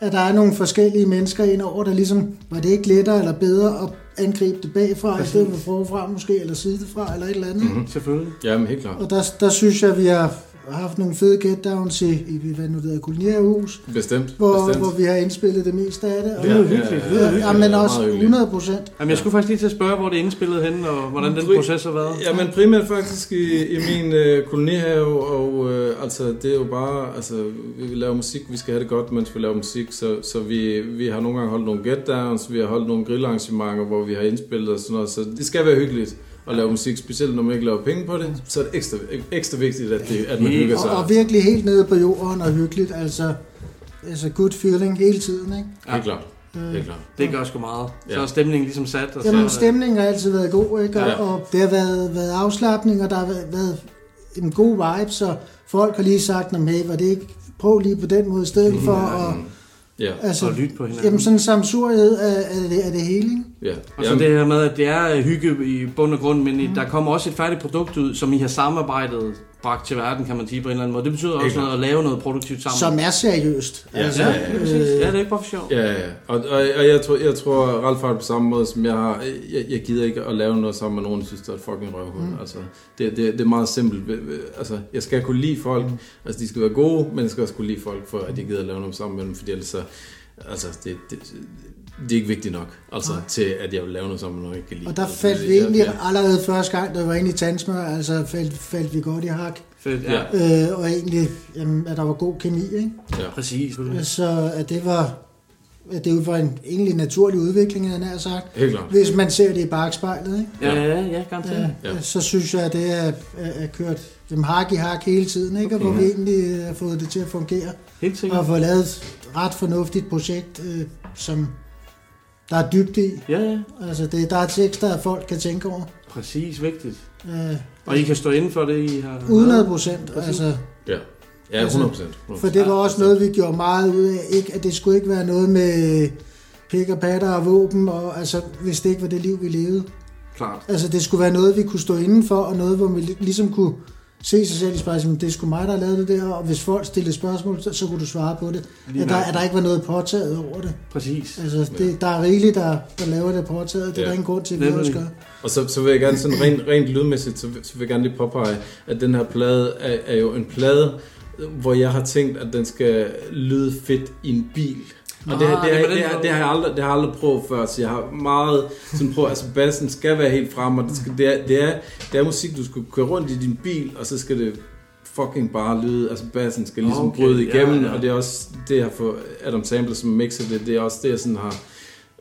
at der er nogle forskellige mennesker indover, der ligesom, var det ikke lettere eller bedre at angribe det bagfra, i stedet for forfra måske, eller sidefra, eller et eller andet. Mhm. Selvfølgelig. Jamen, helt klart. Og der, der synes jeg, vi har haft nogle fede get downs i, i hvad nu det hedder, Kulinærhus. Bestemt, Hvor, bestemt. hvor vi har indspillet det meste af det. Og, Det er jo hyggeligt. Det er jo hyggeligt. Ja, men også meget hyggeligt. 100 procent. Jamen, jeg skulle faktisk lige til at spørge, hvor det er indspillet henne, og hvordan den proces har været. Ja, men primært faktisk i, i min øh, kolonihave, og øh, altså, det er jo bare, altså, vi laver musik, vi skal have det godt, mens vi laver musik, så, så vi, vi har nogle gange holdt nogle get downs, vi har holdt nogle grillarrangementer, hvor vi har indspillet og sådan noget, så det skal være hyggeligt at lave musik, specielt når man ikke laver penge på det, så er det ekstra, ekstra vigtigt, at, det, at man hygger sig. Og, og virkelig helt nede på jorden og hyggeligt. Altså, altså good feeling hele tiden, ikke? Helt klart. Helt klart. Det gør sgu meget. Så Ja. er stemningen ligesom sat. Og Jamen, så, stemningen har altid været god, ikke? Og, Ja. og det har været, været afslappning, og der har været, været en god vibe, så folk har lige sagt, "Nå, hey, var det ikke, prøv lige på den måde, i stedet for at... Ja, Altså, og lytte på hinanden. Jamen, sådan en samsuriet af, af, det, af det hele, ikke? Ja. Og så det her med, at det er øh, hygge i bund og grund, men i- der kommer også et færdigt produkt ud, som I har samarbejdet bragt til verden, kan man sige på en eller anden måde. Det betyder også noget at lave noget produktivt sammen. Som er seriøst. Ja, altså, ja, ja, ja. Præcis. Ja, det er ikke bare for sjov. Ja, ja. Og, og, og jeg tror, jeg tror Ralf har det på samme måde, som jeg har. Jeg, jeg gider ikke at lave noget sammen med nogen, der synes, der er et fucking røvhul. Mm. Mm. Altså, det, det, det er meget simpelt. Altså, jeg skal kunne lide folk. Mm. Altså, de skal være gode, men jeg skal også kunne lide folk, for at jeg gider at lave noget sammen med dem, fordi ellers så... Altså, det, det, det er ikke vigtigt nok, altså, Nej. til at jeg vil lave noget sammen med nogen, jeg ikke kan lide. Og der Altså, faldt vi jeg- egentlig jeg- allerede første gang, vi var inde i tandsmør, altså faldt, faldt vi godt i hak. Fedt, ja. Øh, og egentlig, jamen, at der var god kemi, ikke? Ja. Præcis. Så at det var, det var en egentlig naturlig udvikling, jeg nær sagt. Helt klart. Hvis man ser det i bagspejlet, ikke? Ja, ja, ja, garanteret. Ja. Så synes jeg, at det er, er, er kørt dem hak i hak hele tiden, ikke? Og hvor Okay. vi egentlig har fået det til at fungere. Helt sikkert. Og fået lavet et ret fornuftigt projekt, øh, som der er dybt i. Ja, ja. Altså, det, der er tekster, at folk kan tænke over. Præcis, vigtigt. Øh, Og I kan stå inden for det, I har 100 procent. Altså, Ja. Ja, 100%. For det var også noget, vi gjorde meget ud af. Ikke, at det skulle ikke være noget med pik og patter og våben, og, altså, hvis det ikke var det liv, vi levede. Klart. Altså, det skulle være noget, vi kunne stå indenfor, og noget, hvor vi li- ligesom kunne se sig selv i spejlet, det er sgu mig, der har lavet det der, og hvis folk stillede spørgsmål, så, så kunne du svare på det. Lige At der, at der ikke var noget påtaget over det. Præcis. Altså, det, der er rigeligt, der, der laver det påtaget. Det er Ja. der ingen grund til, at vi også gør. Og så, så vil jeg gerne sådan rent, rent lydmæssigt, så, vil- så vil jeg gerne lige påpege, at den her plade er, er jo en plade, hvor jeg har tænkt, at den skal lyde fedt i en bil. Og det, Ah, det, det det, det, måde. det, har jeg aldrig, det har jeg aldrig prøvet før, så jeg har meget sådan prøvet, altså bassen skal være helt frem, og det, skal, det, er, det, er, det er musik, du skal køre rundt i din bil, og så skal det fucking bare lyde, altså bassen skal ligesom Okay, bryde ja, igennem, ja. og det er også det, jeg har fået Adam Sandler, som mixer det, det er også det, jeg sådan har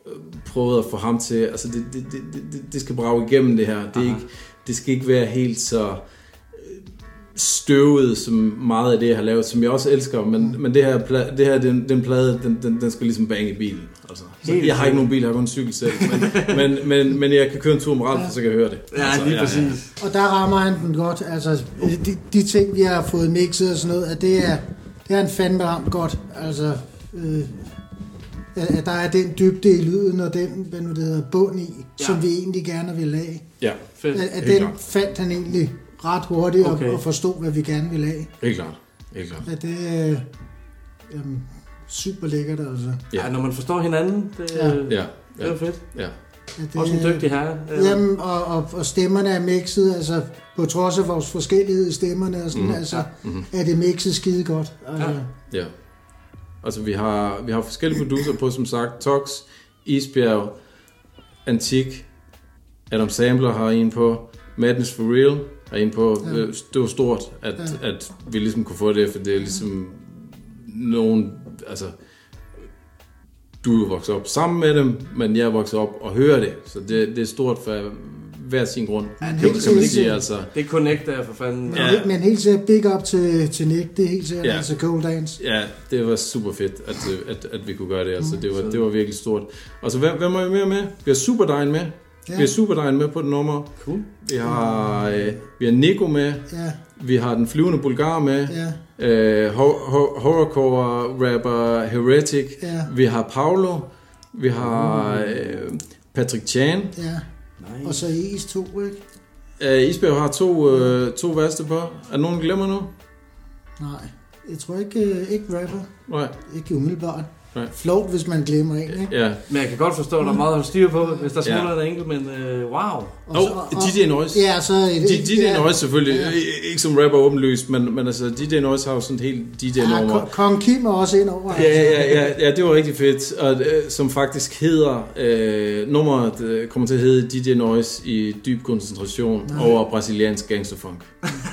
øh, prøvet at få ham til, altså det, det, det, det, det skal brage igennem det her, det, er ikke, det skal ikke være helt så støvet som meget af det, jeg har lavet, som jeg også elsker, men, men det her, pla- det her den, den plade, den, den, den skal ligesom bange i bilen. Altså. Så jeg har ikke nogen bil, jeg har kun en cykel selv, men, men, men, men jeg kan køre en tur med Ralf, så kan jeg høre det. Altså, Ja, lige præcis. Og der rammer han den godt. Altså, de, de ting, vi har fået mixet og sådan noget, at det er, det er han fandme ramt godt. Altså, øh, at, der er den dybde i lyden, og den, hvad nu det hedder, bund i, ja. som vi egentlig gerne vil have. Ja, Fedt. At, at den fandt han egentlig ret hurtigt okay. Og, og forstod, hvad vi gerne ville have. Helt klart. Helt klart. At det er øh, super lækkert, altså. Ja. Ja, når man forstår hinanden, det, Ja. ja. Ja, det er ja, fedt. ja. At det, Også en dygtig herre. Ja. Jamen, og, og, og stemmerne er mixet, altså på trods af vores forskellighed i stemmerne og sådan, Mhm. mm. altså, Mhm. er det mixet skide godt. Altså, Ja. Ja. Altså, vi har, vi har forskellige producer på, som sagt, Tox, Isbjerg, Antik, Adam Sampler har en på, Madness for Real en på. Ja. Det var stort, at, Ja. at vi ligesom kunne få det, for det er ligesom nogen, altså, du er vokset op sammen med dem, men jeg er vokset op og hører det, så det, det er stort, for hver sin grund. Ja, det det er kan man sige, altså. Det connecter jeg for fanden. Ja. Men, men helt sikkert big up til, til Nick, det er helt sikkert, Ja. ja. altså Cold Dance. Ja, det var super fedt, at, øh, at, at vi kunne gøre det. Altså, det, var, det var virkelig stort. Og så hvem, hvem er vi mere med? Vi har Superdine med. Ja. Vi har Superdine med på det nummer. Cool. Vi har, øh, vi har Nico med. Ja, Vi har den flyvende bulgar med. ja, Øh, ho- ho- horrorcore rapper Heretic. Ja. Vi har Paolo. Vi har øh, Patrick Chan. ja. Og så Is 2, ikke? Øh, Isbjerg har to, øh, to værste på. Er nogen, glemmer nu? Nej, jeg tror ikke, øh, ikke rapper. Nej. Ikke umiddelbart. Nej. Flot, hvis man glemmer en, ikke? Ja. Men jeg kan godt forstå, at der er meget at holde styr på, hvis der Ja. smutter en enkelt, men øh, wow. Og Og så- oh, DJ Noise. Ja, så... Et, DJ ja, Noise selvfølgelig. Ja. Ja. Ikke som rapper åbenlyst, men, men altså DJ Noise har jo sådan et helt Ja, DJ-nummer. Ko- Kong Kim er også ind over. Ja, ja, ja, ja, det var rigtig fedt, og øh, som faktisk hedder, øh, nummeret øh, kommer til at hedde DJ Noise i dyb koncentration Nej. over brasiliansk gangsterfunk.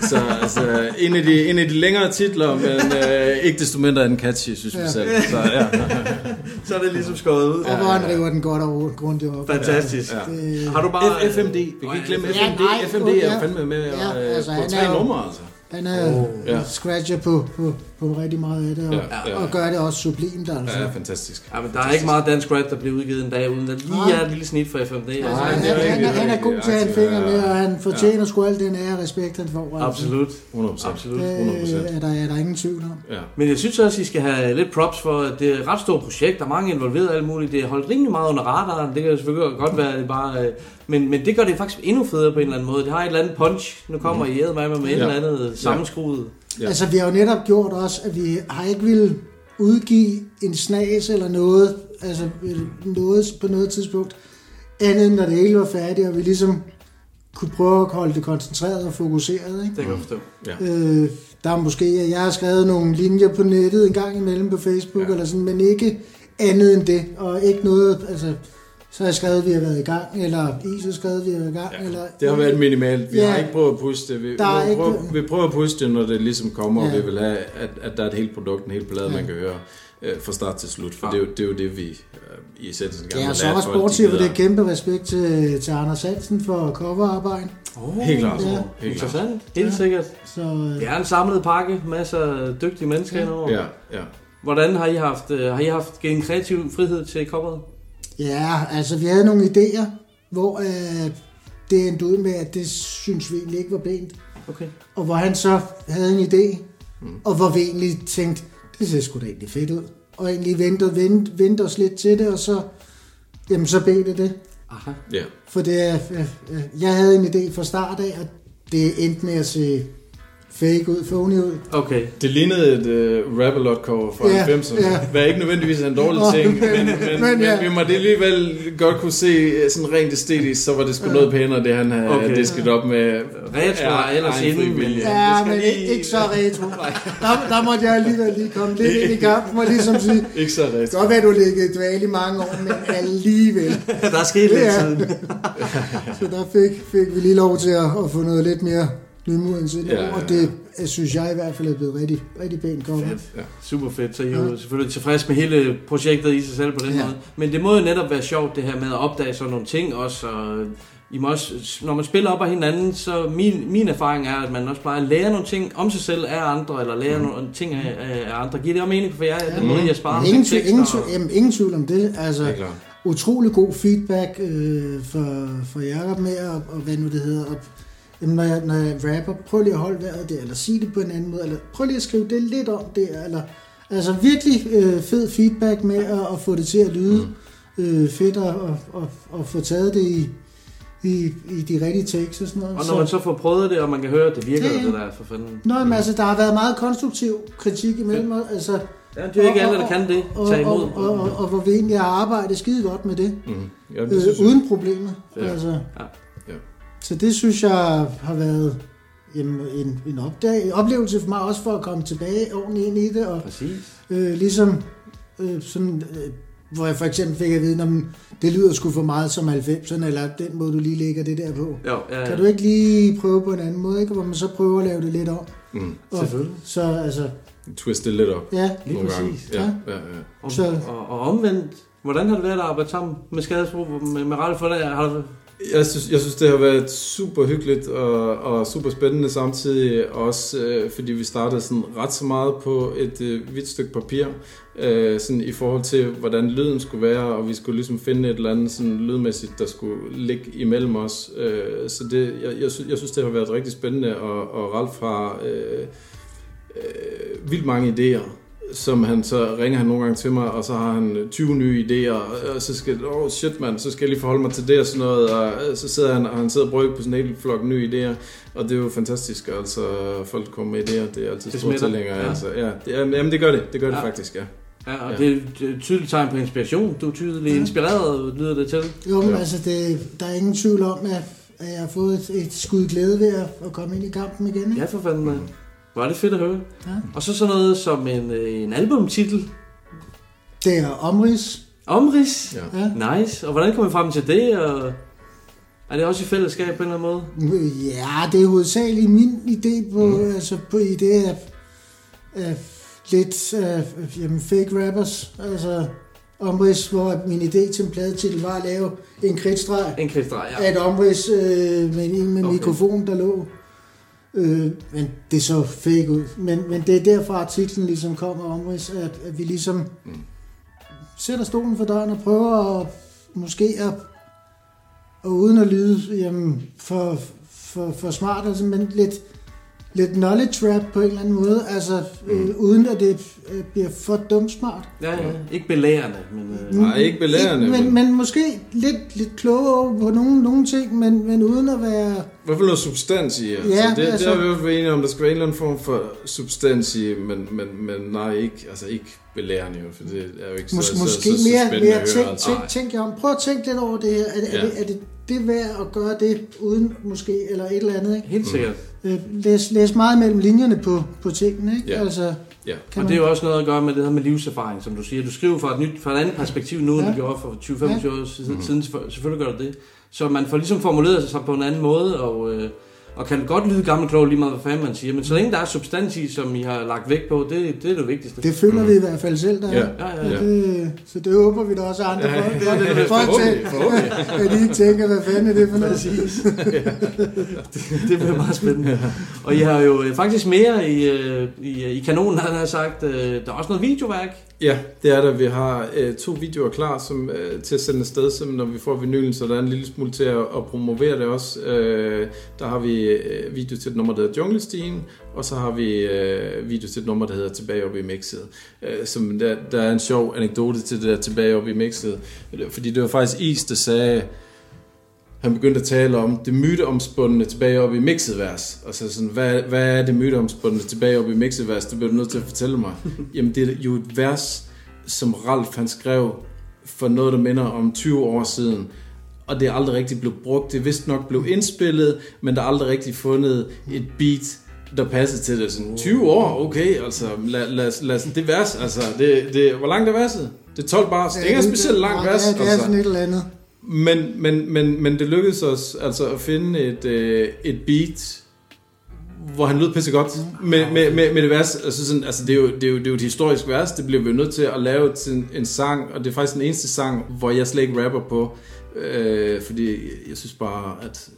Så altså, en af de, en af de længere titler, men øh, ikke desto mindre er den catchy, synes vi Ja. selv. Så, ja. Så er det ligesom skåret ud. Og hvor han river den godt over grundigt op. Fantastisk. Ja. Det, Har du bare... F- FMD, vi kan ikke glemme Ja, FMD. nej, FMD ja. er fandme med Ja, altså, på tre numre, altså. han er Oh, ja. ja. scratcher på, på, på rigtig meget af det, og, Ja, ja, ja. ja. og gør det også sublimt, altså. Ja, fantastisk. Ja, men der er ikke meget dansk rap, der bliver udgivet en dag, uden at lige Nej. er et lille snit for FMD. Nej, Altså, er han, han, rigtig, han er god til at have en finger med, ja. og han fortjener sgu al den ære og respekt, han får. Altså. Absolut. 100%. Absolut. Det 100%. er der, er der ingen tvivl om. Ja. Men jeg synes også, I skal have lidt props for, at det er et ret stort projekt. Der er mange involveret og alt muligt. Det er holdt rimelig meget under radaren. Det kan selvfølgelig godt være, at det bare... øh, Men, men det gør det faktisk endnu federe på en eller anden måde. Det har et eller andet punch. Nu kommer I æde med med et Ja. eller andet sammenskruet. Ja. Altså, vi har jo netop gjort også, at vi har ikke ville udgive en snas eller noget, altså øh, noget på noget tidspunkt, andet end når det hele var færdigt, og vi ligesom kunne prøve at holde det koncentreret og fokuseret. Ikke? Det kan jeg forstå. Ja. Øh, der er måske, jeg har skrevet nogle linjer på nettet en gang imellem på Facebook, ja. eller sådan, men ikke andet end det, og ikke noget, altså, så skrevet, at vi har været i gang, eller Is har skrevet, at vi har været i gang, Ja, eller... Det har været minimalt. Vi Ja. har ikke prøvet at pushe det. Vi, er vi, ikke- prøver, vi prøver at pushe det, når det ligesom kommer, ja. og Ja. vi vil have, at, at der er et helt produkt, en hel plade, man kan høre øh, fra start til slut. For Ja. det, er jo, det er jo det, vi øh, i essensen gerne Ja, og så også sportschief, det er kæmpe respekt til, til Anders Hansen for coverarbejde. Oh, Helt klart. Ja. Helt. Interessant. Helt Ja. sikkert. Så øh, Det er en samlet pakke. Masser af dygtige mennesker Ja. indover. Ja, ja. Hvordan har I haft, øh, har I haft givet en kreativ frihed til coveret? Ja, altså vi havde nogle idéer, hvor øh, det endte ud med, at det synes vi egentlig ikke var pænt. Okay. Og hvor han så havde en idé, mm. og hvor vi egentlig tænkte, det ser sgu da egentlig fedt ud. Og egentlig ventede, ventede, ventede os lidt til det, og så, jamen så blev det det. Aha. ja. For det er, øh, øh, jeg havde en idé fra start af, og det endte med at se fake ud, phony ud. Okay. Det lignede et uh, Rap-A-Lot cover fra Ja, 90'erne. ja. Hvad ikke nødvendigvis er en dårlig ting, men- men, men, men, ja. men vi måtte alligevel godt kunne se øh, sådan rent æstetisk, så var det sgu noget pænere, det han havde Okay. disket op med. Retro var ellers inden, men- Ja, det skal men lige- ikke, så retro. Der, der måtte jeg alligevel lige komme lidt ind i kampen og ligesom sige, Ikke så kan godt være, du ligger i dvale i mange år, men alligevel. Der er sket lidt Ja. siden. Så der fik, fik vi lige lov til at, at få noget lidt mere nymodens ind Ja, ja, ja, og det synes jeg i hvert fald er blevet rigtig, rigtig pænt kommet. Ja. Super fedt, så I er jo selvfølgelig tilfreds med hele projektet i sig selv på den Ja. måde. Men det må jo netop være sjovt det her med at opdage sådan nogle ting også, og I må også, når man spiller op af hinanden, så min, min erfaring er, at man også plejer at lære nogle ting om sig selv af andre, eller lære nogle ting af, af andre. Giver det også mening for jer, ja. den måde, jeg sparer ingen, tvivl, ingen, tvivl, jamen, ingen tvivl om det. Altså, klart. utrolig god feedback øh, for, for Jacob med, og, og hvad nu det hedder. Og, jamen, når, jeg, når jeg rapper, prøv lige at holde vejret der, eller sige det på en anden måde, eller prøv lige at skrive det lidt om det, eller altså virkelig øh, fed feedback med at, at få det til at lyde mm. øh, fedt, og, og, og, og få taget det i, i, i de rigtige takes og sådan noget. Og når man så får prøvet det, og man kan høre, at det virker, Ja, ja. det der for fanden. Nå, men altså, der har været meget konstruktiv kritik imellem os. Altså, Ja, det er ikke alle, der kan det. og, Tag imod. og, og, og, og hvor vi egentlig har arbejdet skide godt med det. Mm. Ja, det Øh, uden problemer. Ja. Altså, Ja. Så det synes jeg har været jamen, en, en, opdag, en oplevelse for mig også for at komme tilbage ordentligt ind i det. Og Præcis. øh, ligesom øh, sådan, øh, hvor jeg for eksempel fik at vide, at det lyder sgu for meget som 90'erne, eller den måde du lige lægger det der på. Jo, ja, ja. Kan du ikke lige prøve på en anden måde, ikke? hvor man så prøver at lave det lidt om? Mm. Og, Selvfølgelig. Så altså, Twist det lidt op. ja, Lige nogle gange. præcis. Ja, Ja. ja, ja. Og, Så- og, og omvendt, hvordan har det været at arbejde sammen med Skadesbro, med, med det? Har du, jeg synes, jeg synes, det har været super hyggeligt og, og super spændende samtidig, også øh, fordi vi startede sådan ret så meget på et øh, hvidt stykke papir, øh, sådan i forhold til, hvordan lyden skulle være, og vi skulle ligesom finde et eller andet sådan lydmæssigt, der skulle ligge imellem os. Øh, så det, jeg, jeg, synes, jeg synes, det har været rigtig spændende, og, og Ralf har øh, øh, vildt mange idéer som han så ringer han nogle gange til mig, og så har han 20 nye idéer, og så skal åh oh shit mand, så skal jeg lige forholde mig til det og sådan noget, og så sidder han, og han sidder og brygger på sådan en hel flok nye idéer, og det er jo fantastisk, altså folk kommer med idéer, det er altid Det store tilhængere, Ja. altså, ja, det, jamen det gør det, det gør det Ja. faktisk, ja. Ja, og det er et tydeligt tegn på inspiration. Du er tydeligt inspireret, lyder det til. Jo, men altså, det, der er ingen tvivl om, at, at jeg har fået et, et skud glæde ved at, at komme ind i kampen igen. Ikke? Ja, for fanden, mand. Er det fedt at høre. Ja. Og så sådan noget som en, øh, en albumtitel. Det er omrids. Omrids? Ja. Nice. Og hvordan kom vi frem til det? Og er det også i fællesskab på en eller anden måde? Ja, det er hovedsageligt min idé på, mm. altså på idé af, af lidt af, jamen, fake rappers. Altså omrids, hvor min idé til en pladetitel var at lave en kridtstreg. En kridtstreg, ja. Af et omrids øh, med en med okay. mikrofon, der lå. Øh, men det så fake ud. Men, men det er derfra artiklen ligesom kommer omrids, at, at vi ligesom mm. sætter stolen for døren og prøver at, måske at, og uden at lyde jamen, for, for, for smart, altså, men lidt, lidt knowledge rap på en eller anden måde, altså øh, uden at det øh, bliver for dumt smart. Ja, ja. Ikke belærende, men... Øh... Nej, ikke belærende, Men, men- men, men måske lidt, lidt klogere på nogle, nogle ting, men, men uden at være... I hvert fald noget substans i, altså. Ja, det, det altså- er vi i hvert fald enige om, der skal være en eller anden form for substans i, men, men, men nej, ikke, altså ikke belærende, jo, for det er jo ikke så, Mås- så, måske så, så mere, spændende mere at tænk, tænk, tænk om. Prøv at tænke lidt over det her. Er, det, Ja. er, det, er det det værd at gøre det uden måske, eller et eller andet? Ikke? Helt sikkert. Øh, læs, læs meget mellem linjerne på, på tingene, ikke? Ja. Altså, Ja. kan Og det er jo også noget at gøre med det her med livserfaring, som du siger. Du skriver fra et, nyt, fra et andet perspektiv nu, end Ja. du gjorde for 20-25 Ja. år siden. siden. Selvfølgelig gør du det. Så man får ligesom formuleret sig på en anden måde, og, øh, og kan godt lyde gammel klog lige meget, hvad fanden man siger. Men så længe der er substans i, som I har lagt vægt på, det, det er det vigtigste. Det føler vi i hvert fald selv, der Ja, ja, Og ja. Det, så det håber vi da også at andre Ja, folk, det er det, det er folk til, at de ikke tænker, hvad fanden er det for noget? Præcis. det, det bliver meget spændende. Og I har jo øh, faktisk mere i, øh, i, i kanonen, han har sagt. øh, Der er også noget videoværk. Ja, det er der. Vi har øh, to videoer klar som, øh, til at sende afsted, som, når vi får vinylen, så der er en lille smule til at, at promovere det også. Øh, der har vi øh, video til et nummer, der hedder Junglestien, og så har vi øh, video til et nummer, der hedder Tilbage op i mixet. Øh, som der, der er en sjov anekdote til det der Tilbage op i mixet, fordi det var faktisk Is, der sagde, han begyndte at tale om det myteomspundne tilbage op i mixet vers. Og så sådan, hvad, hvad er det myteomspundne tilbage op i mixet vers? Det bliver du nødt til at fortælle mig. Jamen, det er jo et vers, som Ralf han skrev for noget, der minder om 20 år siden. Og det er aldrig rigtig blevet brugt. Det er vist nok blevet indspillet, men der er aldrig rigtig fundet et beat, der passer til det. Sådan 20 år, okay, altså lad, lad, lad, det vers, altså, det, det, hvor langt er verset? Det er 12 bars. Det er ikke et specielt langt Ja, vers. det er altså. sådan et eller andet. Men, men, men, men det lykkedes os altså at finde et, øh, et beat, hvor han lød pisse godt med, med, med, med det vers. Altså sådan, altså det, er jo, det, er jo, det er jo et historisk vers, det bliver vi jo nødt til at lave til en, en sang, og det er faktisk den eneste sang, hvor jeg slet ikke rapper på, øh, fordi jeg synes bare, at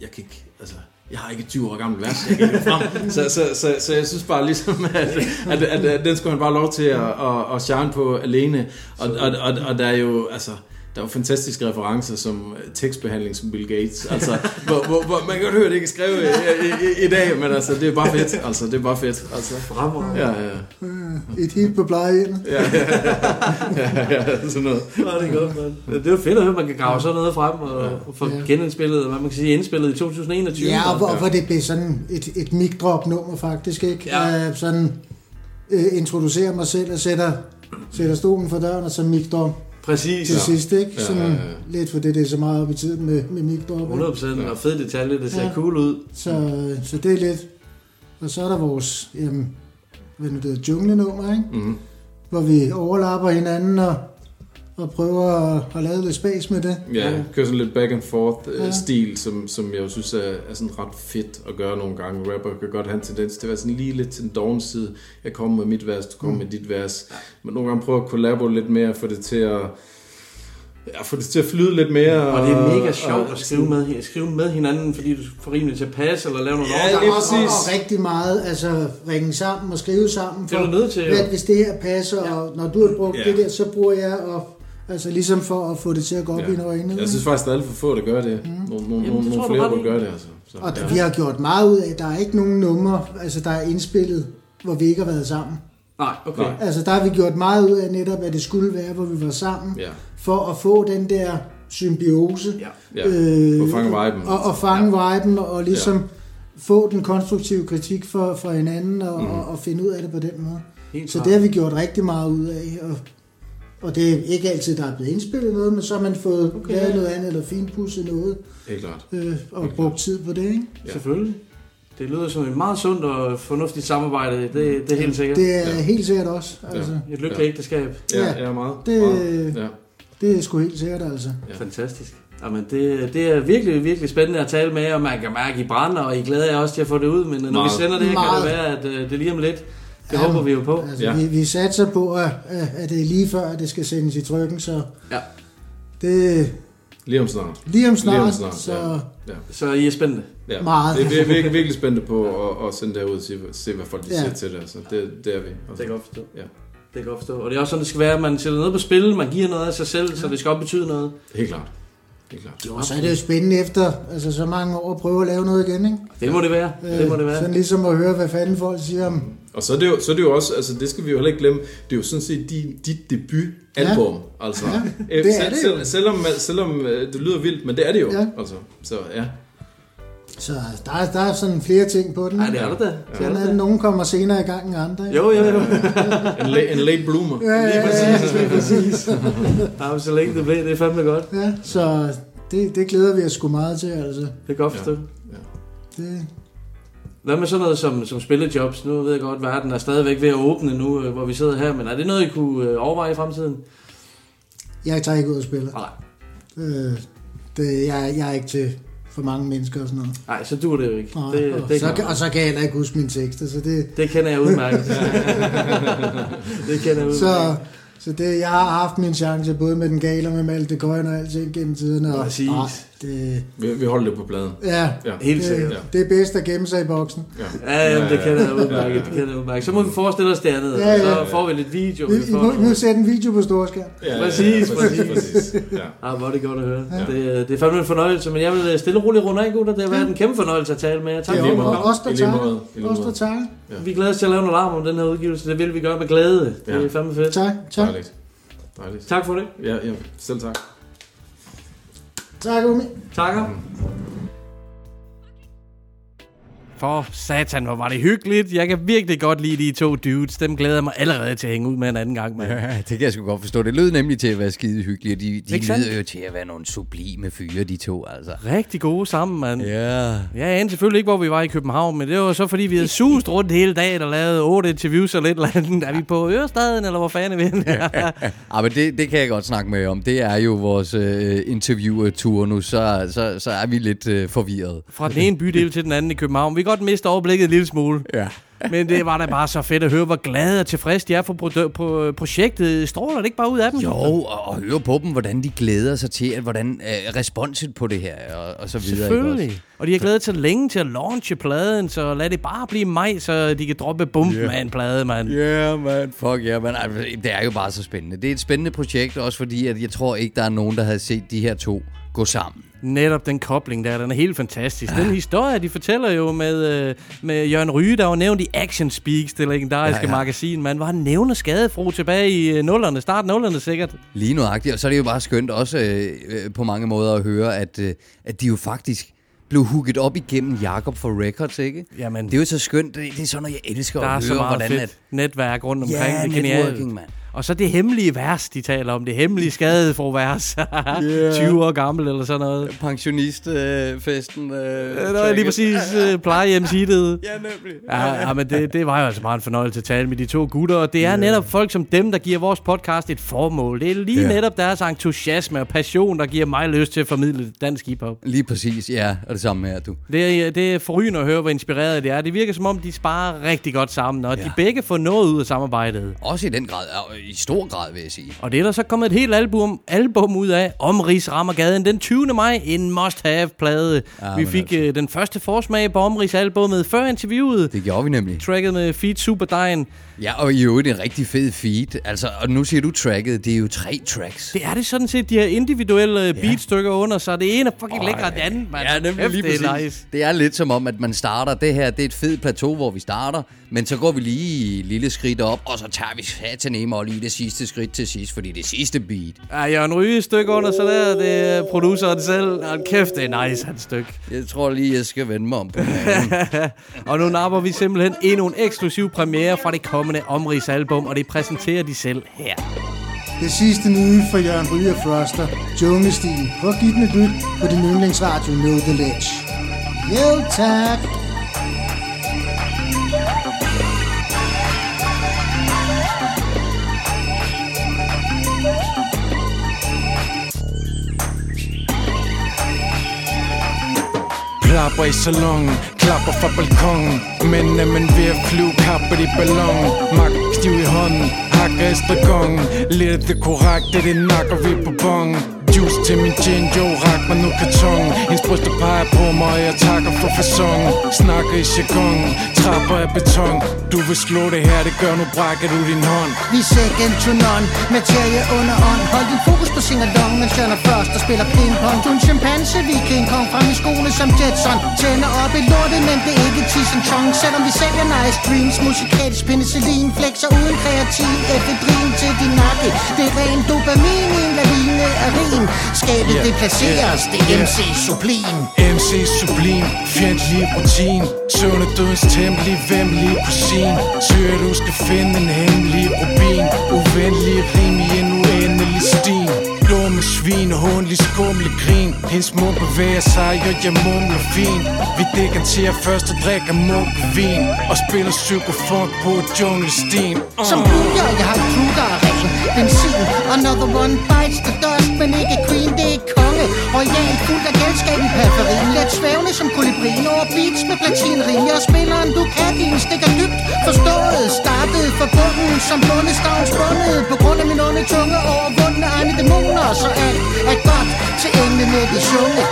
jeg kan ikke, altså, jeg har ikke et 20 år gammelt vers, jeg kan frem. Så, så, så, så, jeg synes bare ligesom, at, at, at, at den skulle han bare lov til at, at, at shine på alene. Og, og, og, og der er jo, altså, der er jo fantastiske referencer som øh, tekstbehandling som Bill Gates. Altså, hvor, hvor, hvor, man kan godt høre, at det ikke er skrevet i, i, i, dag, men altså, det er bare fedt. Altså, det er bare fedt. Altså. Fremragende. Ja, ja. Øh, Et hit på plejehjemmet. Ja, ja, ja, ja, sådan noget. Ja, det er godt, mand. Det er jo fedt at høre, at man kan grave sådan noget frem og, og få Ja. genindspillet, hvad man kan sige, indspillet i 2021. Ja, og hvor, hvor det blev sådan et, et mic drop nummer faktisk, ikke? Ja. Uh, sådan uh, introducerer mig selv og sætter, sætter stolen for døren, og så mic drop Præcis. til Ja. sidst, ikke? Ja, Sådan ja, ja. lidt for det, det er så meget op i tiden med, med mic drop. ikke? 100% og fed detalje, det ser Ja. cool ud. Så, så det er lidt. Og så er der vores, jamen, hvad nu det hedder, junglenummer, ikke? Mhm. Hvor vi overlapper hinanden og, og prøver at, at lave lidt space med det. Ja, kører sådan lidt back and forth Ja. ja. stil, som, som jeg jo synes er, er sådan ret fedt at gøre nogle gange. Rapper kan godt have en tendens til at være sådan lige lidt til den dogne side. Jeg kommer med mit vers, du kommer Mm. med dit vers. Men nogle gange prøver at collabo lidt mere, få det til at Ja, få det til at flyde lidt mere. Og det er mega og- sjovt og at skrive med, skrive med hinanden, fordi du får rimelig til at passe, eller lave noget Ja, overgang. lige og, og, og rigtig meget, altså ringe sammen og skrive sammen. Det er du nødt til, hvad, hvis det her passer, ja. og når du har brugt Ja. ja. det der, så bruger jeg op. Altså ligesom for at få det til at gå op ja. i øjnene. Jeg synes faktisk, der er alt for få, der gør det. Nogle, nogle, Jamen, nogle, flere i. gøre det, altså. Så, Og ja. vi har gjort meget ud af, der er ikke nogen numre, altså der er indspillet, hvor vi ikke har været sammen. Nej, okay. Nej. Altså der har vi gjort meget ud af netop, at det skulle være, hvor vi var sammen, Ja. for at få den der symbiose. Ja. Og fange viben. Og, og fange ja. viben, og ligesom ja. få den konstruktive kritik for, for hinanden, og, mm. og, og finde ud af det på den måde. Helt Så det har vi gjort rigtig meget ud af, og, og det er ikke altid, der er blevet indspillet noget, men så har man fået okay. lavet noget andet, eller finpudset noget, Helt klart. øh, og brugt tid på det, ikke? Ja. Selvfølgelig. Det lyder som et meget sundt og fornuftigt samarbejde, det, det er helt sikkert. Det er ja. helt sikkert også. Altså. Et lykkeligt ægteskab. Ja, Ja. ja, meget. Det, meget. Ja. det er sgu helt sikkert, altså. Ja. Fantastisk. Jamen, det, det er virkelig, virkelig spændende at tale med jer, og man kan mærke, at I brænder, og I glæder jer også til at få det ud, men når Meget. vi sender det her, kan det være, at øh, det lige om lidt. Det Jamen, håber vi jo på. Altså, Ja. ja. vi, vi satser på, at, at det er lige før, at det skal sendes i trykken, så Ja. det Lige om snart. lige om snart, Lige om snart, så ja. Ja. Så I er spændende. Ja. Meget. Det er virkelig, virkelig, virkelig spændende på at, at sende det her ud og se, se, hvad folk de Ja. siger til det. Altså, det, det er vi. Det Altså. kan godt forstå. Ja. Det kan godt forstå. Og det er også sådan, det skal være, at man sætter noget på spil, man giver noget af sig selv, så det skal også betyde noget. Helt klart. Helt klart. og så er det jo spændende efter altså, så mange år at prøve at lave noget igen, ikke? Det må det være. Det må det Øh, være. Sådan ligesom at høre, hvad fanden folk siger om... Og så er, det jo, så er det jo også, altså det skal vi jo heller ikke glemme, det er jo sådan set din, dit debutalbum, ja. altså. Ja, det er selv, det selv, selvom, selvom øh, det lyder vildt, men det er det jo, Ja. altså. Så ja. Så der er, der er sådan flere ting på den. Nej, ikke? det er der da. Sådan er det, nogen kommer senere i gang end andre. ikke? Jo, jo, jo. En, la, en late bloomer. Ja, ja, ja, ja, præcis. Jamen, så længe det blev, det er fandme godt. Ja, så det, det glæder vi os sgu meget til, altså. Det jeg godt forstå. Det, Hvad med sådan noget som, som spillejobs? Nu ved jeg godt, verden er stadigvæk ved at åbne nu, øh, hvor vi sidder her, men er det noget, I kunne øh, overveje i fremtiden? jeg tager ikke ud og spiller. Nej. Øh, det, jeg, jeg er ikke til for mange mennesker og sådan noget. Nej, så dur det jo ikke. Nej, Det, og, det, så, kan, og så kan jeg heller ikke huske mine tekster, så det... det kender jeg udmærket. det kender jeg udmærket. Så, så det, jeg har haft min chance, både med den gale og med Malte Køjen og alting gennem tiden. Og, Præcis. nej, det, Vi, vi holder det på pladen. ja, Ja. Helt sikkert. det, det er bedst at gemme sig i boksen. Ja. Ja, jamen, det kender jeg udmærket. Det kender jeg udmærket. Så må vi forestille os det andet. Ja, ja. Så får vi lidt video. Vi, vi får må, I må sætte en video på storskærm. Ja, Præcis, præcis. præcis. Ja. Ah, hvor er det godt at høre. Ja. Det, det er fandme en fornøjelse, men jeg vil øh, stille og roligt runde af, gutter. Det har været en kæmpe fornøjelse at tale med jer. Tak er måtte og os, der tager. Os, der tager. Vi glæder os til at lave noget larm om den her udgivelse. Det vil vi gøre med glæde. Det Ja. er fandme fedt. Tak, tak. Dejligt. Dejligt. Tak for det. Ja, ja, selv tak. Tak, Umi. Takker. For satan, hvor var det hyggeligt. Jeg kan virkelig godt lide de to dudes. Dem glæder jeg mig allerede til at hænge ud med en anden gang, mand. Ja, det kan jeg sgu godt forstå. Det lød nemlig til at være skide hyggelige, og de, de sandt? lyder jo til at være nogle sublime fyre, de to, altså. Rigtig gode sammen, mand. Ja. Ja, jeg anede selvfølgelig ikke, hvor vi var i København, men det var så, fordi vi havde suset rundt hele dagen og lavet otte interviews og lidt eller andet. Er vi på Ørestaden, eller hvor fanden er vi? Ah, men det, det kan jeg godt snakke med om. Det er jo vores øh, interview-tur nu, så, så, så er vi lidt øh, forvirret. Fra den ene bydel til den anden i København. Vi godt miste overblikket en lille smule. Ja. Men det var da bare så fedt at høre, hvor glade og tilfredse de er for produ- på projektet. Stråler det ikke bare ud af dem? Jo, og, og høre på dem, hvordan de glæder sig til, at, hvordan øh, responset på det her, og, og så videre. ikke også? Selvfølgelig. Og de har glædet sig længe til at launche pladen, så lad det bare blive maj, så de kan droppe bomben Ja. yeah. af en plade, mand. Ja, yeah, man. Fuck ja, yeah, man. Det er jo bare så spændende. Det er et spændende projekt, også fordi at jeg tror ikke, der er nogen, der havde set de her to gå sammen. Netop den kobling der, den er helt fantastisk. Den historie, de fortæller jo med, øh, med Jørgen Ryge, der var nævnt i Action Speaks, det legendariske Ja, ja, magasin. Man var nævner skadefro tilbage i øh, nullerne, start nullerne sikkert. Lige nuagtigt, og så er det jo bare skønt også øh, øh, på mange måder at høre, at, øh, at de jo faktisk blev hooket op igennem Jakob for Records, ikke? Jamen, Det er jo så skønt. Det, det er sådan noget, jeg elsker der at er høre, så meget hvordan fedt at... netværk rundt omkring. Ja, det er networking, mand. Og så det hemmelige vers, de taler om. Det hemmelige skadefro vers. Yeah. 20 år gammel eller sådan noget. Pensionistfesten. Øh, det var lige præcis øh, plejehjemshittet. Ja, nemlig. Ja, ja, men det, det var jo altså bare en fornøjelse at tale med de to gutter, og det er netop folk som dem, der giver vores podcast et formål. Det er lige Ja. netop deres entusiasme og passion, der giver mig lyst til at formidle dansk hiphop. Lige præcis, ja. Og det samme her, du. Det er, det er forrygende at høre, hvor inspireret det er. Det virker som om, de sparer rigtig godt sammen, og. Ja. de begge får noget ud af samarbejdet. Også i den grad. I stor grad, vil jeg sige. Og det er der så kommet et helt album, album ud af, Omrigs rammer gaden den 20. maj, en must-have-plade. Ja, vi fik øh, den første forsmag på Omrigs albumet før interviewet. Det gjorde vi nemlig. Tracket med Feet Superdyne. Ja, og i øvrigt en rigtig fed feed. Altså, og nu siger du tracket, det er jo tre tracks. Det er det sådan set, de her individuelle ja. beatstykker under, så det ene er fucking lækker end det andet, mand. Ja, nemlig Kæft, lige det er præcis. nice. Det er lidt som om, at man starter det her. Det er et fedt plateau, hvor vi starter. Men så går vi lige lille skridt op, og så tager vi satan og lige det sidste skridt til sidst, fordi det sidste beat. Ja, Jørgen Ryge stykke under, så der det er produceren selv. Hold kæft, det er nice, hans stykke. Jeg tror lige, jeg skal vende mig om på og nu napper vi simpelthen endnu en eksklusiv premiere fra det kommende Omrigs album, og det præsenterer de selv her. Det sidste nye for Jørgen Ryge og Froster, Junglestil. Prøv at give den et lyt på din yndlingsradio Know The Ledge. Jo, tak. Klapper i salongen, klapper fra balkongen Men er man ved at flyve, kapper i ballon. Mak stiv i hånden, hakker i estragongen Lidt det korrekte, det nakker vi på bongen Juice til min gin, jo, rak mig nu kartongen Hendes bryster peger på mig, og jeg takker for fasongen Snakker i jargon, trapper af beton. Du vil slå det her, det gør nu brækker du din hånd. Vi second to none, materie under ånd. Hold din fokus på singalong, mens Jørgen først og spiller pingpong Du er en chimpanse, vi King Kong. Frem i skoene som Jetson. Tænder op i lortet, men det er ikke tisen chong. Selvom vi sælger nice dreams, musikalsk penicillin Flexer uden kreatin, efedrin til din nakke. Det er ren dopamin i en lavine af rin Skabet Yeah, det placeres, yeah, det er. MC Sublim MC Sublim, fjendtlig rutin Søvne dødens tempelige, vemmelige kusin Søger du skal finde en hemmelig rubin. Uvenlig rim i en uendelig stin Dumme svin og hundlig skumle grin. Hendes mund bevæger sig, og jeg mumler fint. Vi dekanterer først og drikker munkevin Og spiller psykofunk på junglestien. Som bølger, jeg har et Benzin, another one bites the dust Men ikke queen, det er konge. Royal, fuld af gældskab i periferien Let svævne som kolibrin over beats med platinringe Og spilleren du kan din stikker dybt. Forstået, startet for bunden Som bundestavns bundet På grund af min onde tunge overvundne egne dæmoner. Så alt er godt til englene de sjunge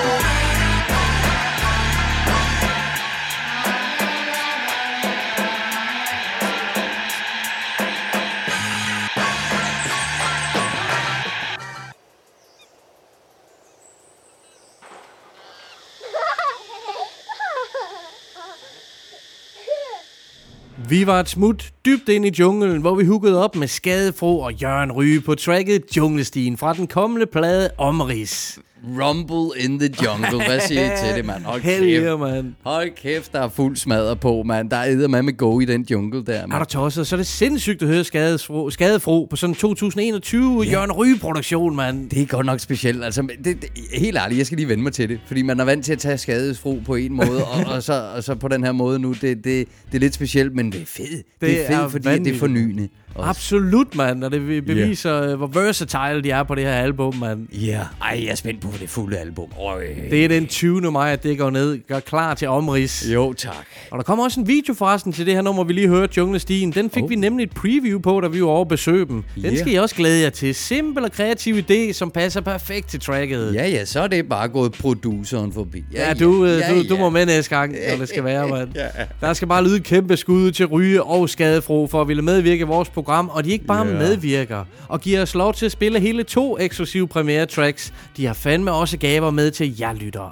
Vi var et smut dybt ind i junglen, hvor vi huggede op med Skadefro og Jørgen Ryge på tracket Junglestien fra den kommende plade Omris. Rumble in the jungle. Hvad siger I til det, mand? Hold Hell kæft. yeah, mand. Hold kæft, der er fuld smadret på, mand. Der er med med go i den jungle der, Er mand. du tosset? Så er det sindssygt at høre Skadefro, Skadefro på sådan en 2021 ja. Jørgen Ryge-produktion, mand. Det er godt nok specielt. Altså, det, det, helt ærligt, jeg skal lige vende mig til det. Fordi man er vant til at tage skadesfro på en måde, og, og, så, og så på den her måde nu. Det, det, det er lidt specielt, men det er fedt. Det, det er fedt, er fordi det er vanvittigt. fornyende. Også. Absolut, mand. Og det beviser, yeah. hvor versatile de er på det her album, mand. Ja, yeah. ej, jeg er spændt på det fulde album. Øj. Det er den 20. maj, at det går ned. Gør klar til omrids. Jo, tak. Og der kommer også en video forresten til det her nummer, vi lige hørte, Junglestien. Den fik oh. vi nemlig et preview på, da vi var over besøge dem. Den Yeah. skal I også glæde jer til. Simpel og kreativ idé, som passer perfekt til tracket. Ja, ja, så er det bare gået produceren forbi. Ja, du, ja, du, du må med næste gang, når det skal være, mand. Ja. Der skal bare lyde et kæmpe skud til Ryge og Skadefro for at ville medvirke i vores program. Og de ikke bare Ja. medvirker og giver os lov til at spille hele to eksklusive premiere tracks. De har fandme også gaver med til jer lyttere.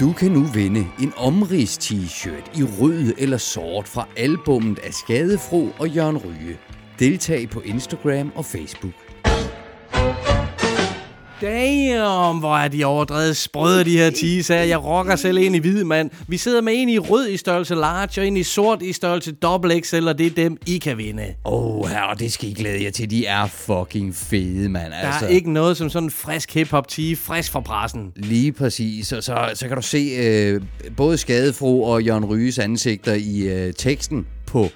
Du kan nu vinde en omrids t-shirt i rød eller sort fra albummet af Skadefro og Jørgen Ryge. Deltag på Instagram og Facebook. Damn, hvor er de overdrevet sprøde, de her teaser. Jeg rocker selv ind i hvid, mand. Vi sidder med en i rød i størrelse large, og en i sort i størrelse double XL, og det er dem, I kan vinde. Åh, oh, her, det skal I glæde jer til. De er fucking fede, mand. Der altså. er ikke noget som sådan en frisk hip-hop tee, frisk fra pressen. Lige præcis. Og så, så kan du se øh, både Skadefro og Jørgen Ryges ansigter i øh, teksten på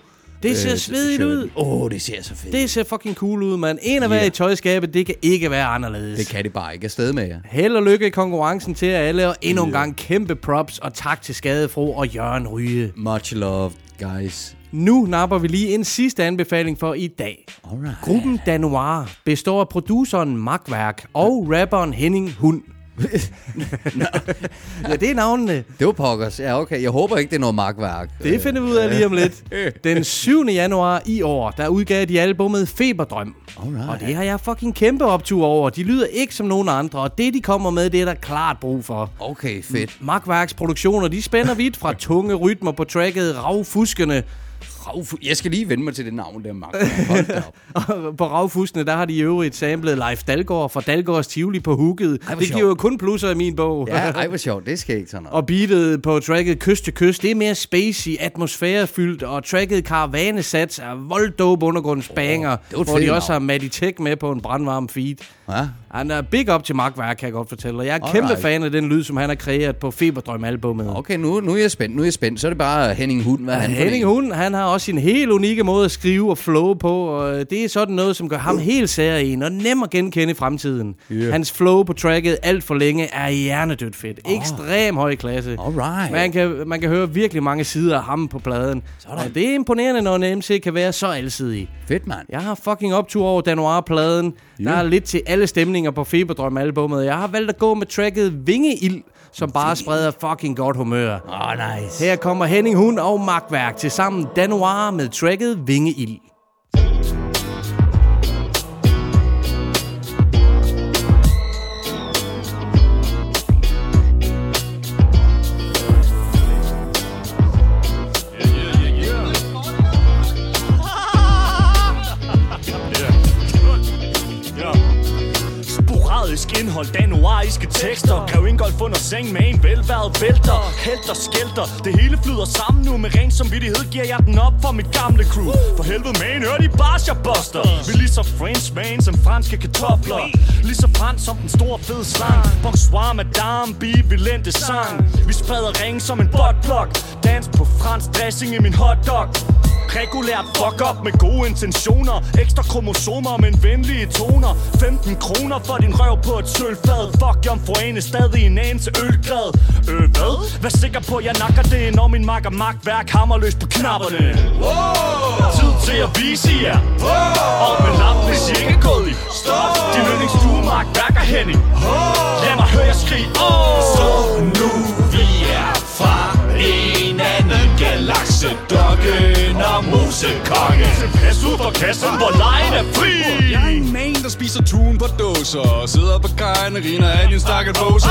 Det ser øh, svedigt ud. Åh, oh, det ser så fedt. Det ser fucking cool ud, mand. En at være Ja. i tøjskabet, det kan ikke være anderledes. Det kan det bare ikke afsted med jer. Held og lykke i konkurrencen til alle, og endnu en Ja. gang kæmpe props og tak til Skadefro og Jørgen Ryge. Much love. guys. Nu napper vi lige en sidste anbefaling for i dag. Alright. Gruppen Danoir består af produceren Magværk og rapperen Henning Hund. Ja, det er navnene. Det var pokkers. Ja, okay. Jeg håber ikke, det er noget magtværk. Det finder vi ud af lige om lidt. Den 7. januar i år, der udgav de albumet Feberdrøm. Alright. Og det har jeg fucking kæmpe optur over. De lyder ikke som nogen andre, og det de kommer med, det er der klart brug for. Okay, fedt. Magværks produktioner, de spænder vidt fra tunge rytmer på tracket Ravfuskende. Jeg skal lige vende mig til det navn der, Mark. Og på Ravfuskende, der har de i øvrigt samlet Leif Dalgaard fra Dalgaards Tivoli på hooket. hvor Det giver jo kun plusser i min bog. Ja, ej, hvor sjovt. Det skal ikke sådan noget. Og beatet på tracket Kyst til Kyst, det er mere spacey, atmosfærefyldt, og tracket Karavanesats er volddope undergrundsbanger, et hvor de også har. Matty Tech med på en brandvarm feed. Ja. Han er big up til Magtværk, kan jeg godt fortælle dig. Jeg er Alright. kæmpe fan af den lyd, som han har kreeret på Feberdrøm-albummet. Okay, nu, nu er jeg spændt. Nu er jeg spændt. Så er det bare Henning Hund. Hvad han Henning en? Hund, han har også sin helt unikke måde at skrive og flow på, og det er sådan noget, som gør ham helt særlig og nem at genkende i fremtiden. Yeah. Hans flow på tracket alt for længe er hjernedødt fedt. Ekstrem høj klasse. Alright. Man kan, man kan høre virkelig mange sider af ham på pladen. Og det er imponerende, når en MC kan være så alsidig. Fedt, mand. Jeg har fucking optur over Danoir-pladen. Der er lidt til alle stemninger på Feberdrøm-albummet. Jeg har valgt at gå med tracket Vingeild, som bare spreder fucking godt humør. Oh, nice. Her kommer Henning Hund og Magtværk til sammen Danoir med tracket Vingeild. Indhold, Danuariske tekster. Grev Ingolf under seng med en velværet vælter. Helt og skælter, det hele flyder sammen nu. Med ren samvittighed giver jeg den op for mit gamle crew. For helvede man, hør de bars jeg buster. Vi er lige så French man som franske kartofler. Lige så fransk som den store fede slang. Bonsoir madame, bivalente sang. Vi spreder ring som en buttplug. Dans på fransk dressing i min hotdog. Regulært fuck up med gode intentioner. Ekstra kromosomer, men venlige toner. 15 kroner for din røv på et sølvfad Fuck jomfruane, stadig en anelse ølgrad. Øh, hvad? Vær sikker på, jeg nakker det Når min makker magtværk hammer løs på knapperne. Tid til at vise jer. Og med lamp, hvis I ikke er gået i. Stop! Din yndlingsstue magtværk er Henning. Lad mig høre jer skrige. Åh Så nu vi er fra en anden galakse Doggen og musekonge. Pas ud for kassen, hvor lejen er fri. Jeg er en man, der spiser tun på dåser. Og sidder på kajen og griner af din stakket poser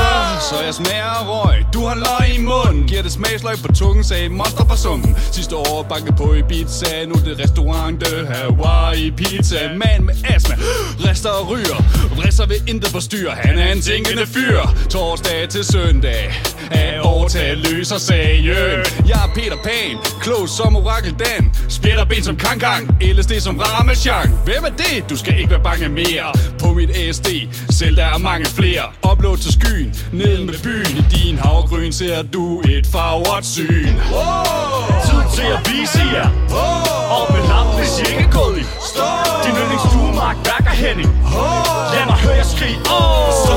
Så jeg smager af røg, du har løg i munden. Giver det smagsløg på tungen, sagde monster fra summen. Sidste år bankede på i pizza. Nu er det restaurant de Hawaii pizza. Man med astma, rester og ryger. Vrisser ved intet på han er en tænkende fyr. Torsdag til søndag af årtal løser sagen. Jeg er Peter Pan, klog som Orakel Dan. Spjætter ben som Kang Kang, LSD som Ramachan Hvem er det? Du skal ikke være bange mere. På mit ASD, selv der er mange flere. Upload til skyen, ned med byen. I din havgryn ser du et farvet syn. Tid til at vise jer. Og med lamp, hvis I. Ikke er i Din yndlingsstue magtværk er Henning Lad mig høre jer skrige. Åh! Så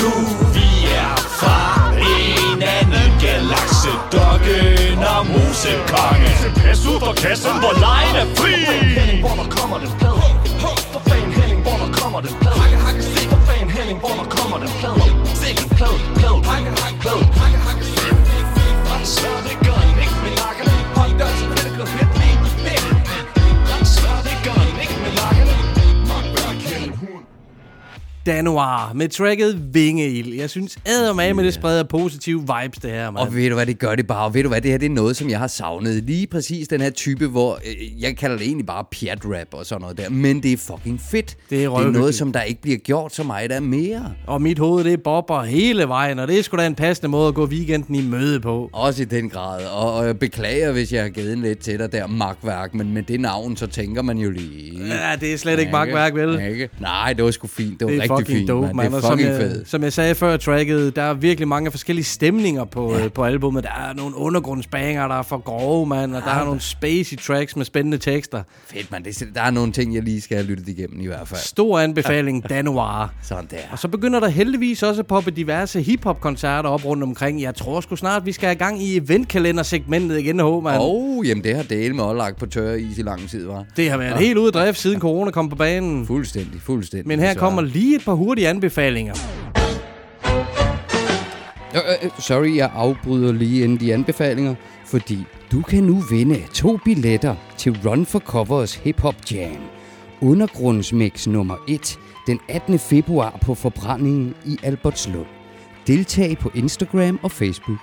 nu og musekonge Pas ud for kassen, hvor lejen er fri. Henning, hvor der kommer den plade. For fan Henning, hvor der kommer den plade. Hakke, hakke, se For fan Henning, hvor der kommer den plade. Sikke plade, plade, Danoir med tracket Vingeild. Jeg synes eddermame med det spreder positive vibes, det her, mand. Og ved du hvad, det gør det bare. Og ved du hvad, det her det er noget, som jeg har savnet. Lige præcis den her type, hvor øh, jeg kalder det egentlig bare pjat-rap og sådan noget der. Men det er fucking fedt. Det er det er noget, som der ikke bliver gjort så meget af mere. Og mit hoved, det bobber hele vejen, og det er sgu da en passende måde at gå weekenden i møde på. Også i den grad. Og, og jeg beklager, hvis jeg har givet en lidt til dig der, magtværk. Men med det navn, så tænker man jo lige... Ja, det er slet ikke magtværk, vel? Ikke? Nej, det var sgu fint. Det var Det rigtig fucking fint, dope, mand. man. Det er Og som fucking jeg, som jeg sagde før tracket, der er virkelig mange forskellige stemninger på, ja. på albumet. Der er nogle undergrundsbanger, der er for grove, mand. Og der er nogle spacey tracks med spændende tekster. Fedt, man. Det, der er nogle ting, jeg lige skal have lyttet igennem i hvert fald. Stor anbefaling, Danoir. Sådan der. Og så begynder der heldigvis også at poppe diverse hiphop-koncerter op rundt omkring. Jeg tror sgu snart, vi skal have gang i eventkalendersegmentet igen, H, mand. Åh, oh, jamen det har Dale med lagt på tør is i lang tid, var. Det har været helt ude af drift, siden corona kom på banen. Fuldstændig, fuldstændig. Men her kommer lige et par hurtige anbefalinger. Øh, øh, sorry, jeg afbryder lige inden de anbefalinger, fordi du kan nu vinde to billetter til Run for Covers Hip Hop Jam. Undergrundsmix nummer 1 den 18. februar på forbrændingen i Albertslund. Deltag på Instagram og Facebook.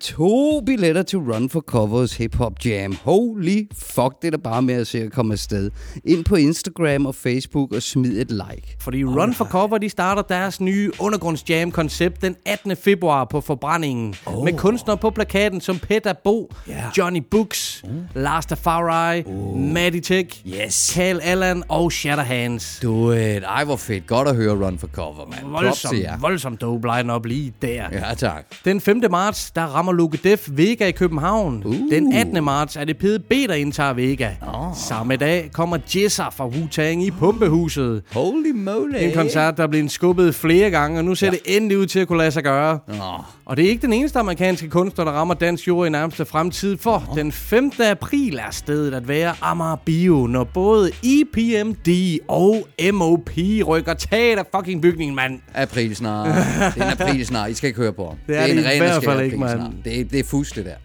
To billetter til Run for Covers Hip Hop Jam. Holy fuck, det er da bare med at se at komme afsted. Ind på Instagram og Facebook og smid et like. Fordi Run for Cover, de starter deres nye undergrundsjam-koncept den 18. februar på forbrændingen. Oh. Med kunstnere på plakaten som Peter Bo, yeah. Johnny Books, uh. Lars Tafari, uh. Maddie Tech, yes. Carl Allen og Shatterhands. Du, øh, ej hvor fedt. Godt at høre Run for Cover, mand. Voldsom, voldsom dope line-up lige der. Ja, tak. Den 5. marts, der rammer Luke Def Vega i København. Uh. Den 18. marts er det PDB, der indtager Vega. Oh. Samme dag kommer Jizzer fra Wu-Tang i Pumpehuset. Holy moly. En koncert, der er blevet skubbet flere gange, og nu ser ja. det endelig ud til at kunne lade sig gøre. Oh. Og det er ikke den eneste amerikanske kunstner, der rammer dansk jord i nærmeste fremtid, for oh. den 15. april er stedet at være Amager Bio, når både EPMD og MOP rykker taget af fucking bygningen, mand. April snart. Det er en april snart. I skal ikke høre på. Det er det en i hvert fald ikke, mand. Det det er fusk, det der.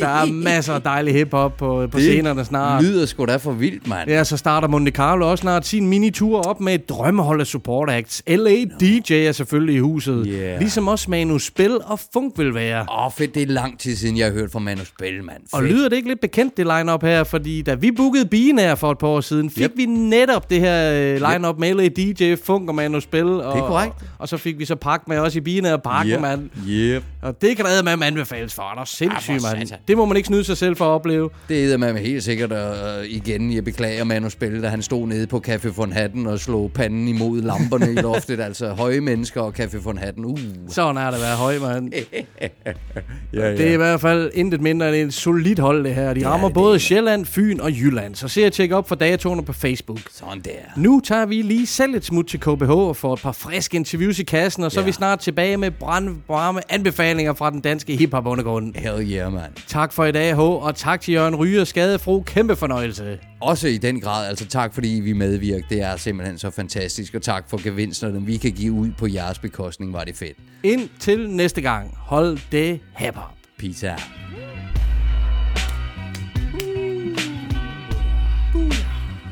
Der er masser af dejlig hiphop på, på Det scenerne snart. lyder sgu da for vildt, mand. Ja, så starter Monte Carlo også snart sin minitur op med et drømmehold af support acts. LA DJ er selvfølgelig i huset. Yeah. Ligesom også Manu Spil og Funk vil være. Åh, oh, fedt. Det er lang tid siden, jeg har hørt fra Manu Spil, mand. Og lyder det ikke lidt bekendt, det line-up her? Fordi da vi bookede Binair for et par år siden, fik yep. vi netop det her øh, line-up med LA DJ, Funk og Manu Spil. Og, Det er korrekt. Og, og så fik vi så pakke med også i Binair og pakken, Yep. mand. Yep. Og det kan der med anbefales for. Der er sindssygt, mand. satan. Det må man ikke snyde sig selv for at opleve. Det er med helt sikkert uh, igen, jeg beklager Manu Spil, da han stod nede på Café von Hatten og slog panden imod lamperne i loftet. Altså høje mennesker og Café von Hatten. Uh. Sådan er det at være høj, mand. ja, Det er i hvert fald intet mindre end et solidt hold, det her. De rammer det både Sjælland, Fyn og Jylland. Så se at tjekke op for datoerne på Facebook. Sådan der. Nu tager vi lige selv et smut til KBH og får et par friske interviews i kassen, og så er vi snart tilbage med brandvarme anbefalinger fra den danske hiphop undergrund. Hell yeah, man. Tak for i dag, H, og tak til Jørgen Ryge og Skadefro. Kæmpe fornøjelse. Også i den grad, altså tak fordi vi medvirker. Det er simpelthen så fantastisk, og tak for gevinsterne, vi kan give ud på jeres bekostning, var det fedt. Indtil næste gang, hold det hiphop. Peace out.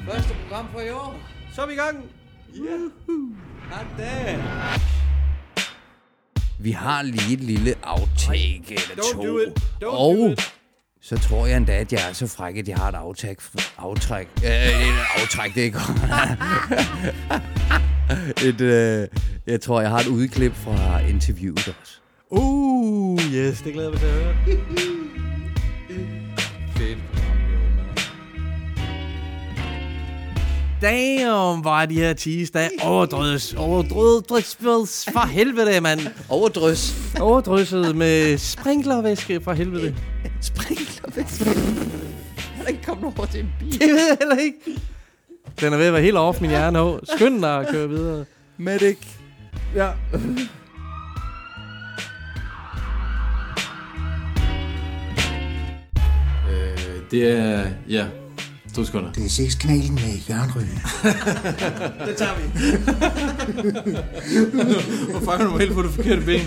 Første program for i år. Så er vi i gang. Yeah. Vi har lige et lille outtake eller Don't to. do it. Don't og do it. så tror jeg endda, at jeg er så fræk, at jeg har et outtake. Aftræk. Øh, et aftræk, det er ikke et, øh, Jeg tror, jeg har et udklip fra interviewet også. Uh, yes, det glæder mig til at høre. Fedt. Damn, er de her cheese, der er overdrøs. Overdrøs for helvede, mand. Overdrøs. Overdrysset med sprinklervæske for helvede. Sprinklervæske? Der ikke kommet over til en bil. Det ved jeg heller ikke. Den er ved at være helt off min hjerne. H. Skynd dig at køre videre. Medic. Ja. Øh, det er... Ja, to sekunder. Det er sexkanalen med Jørgen Ryge. det tager vi. Hvor fanger du helt på det forkerte ben?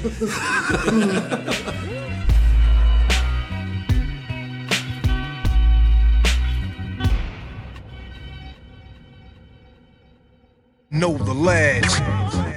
Know the lads.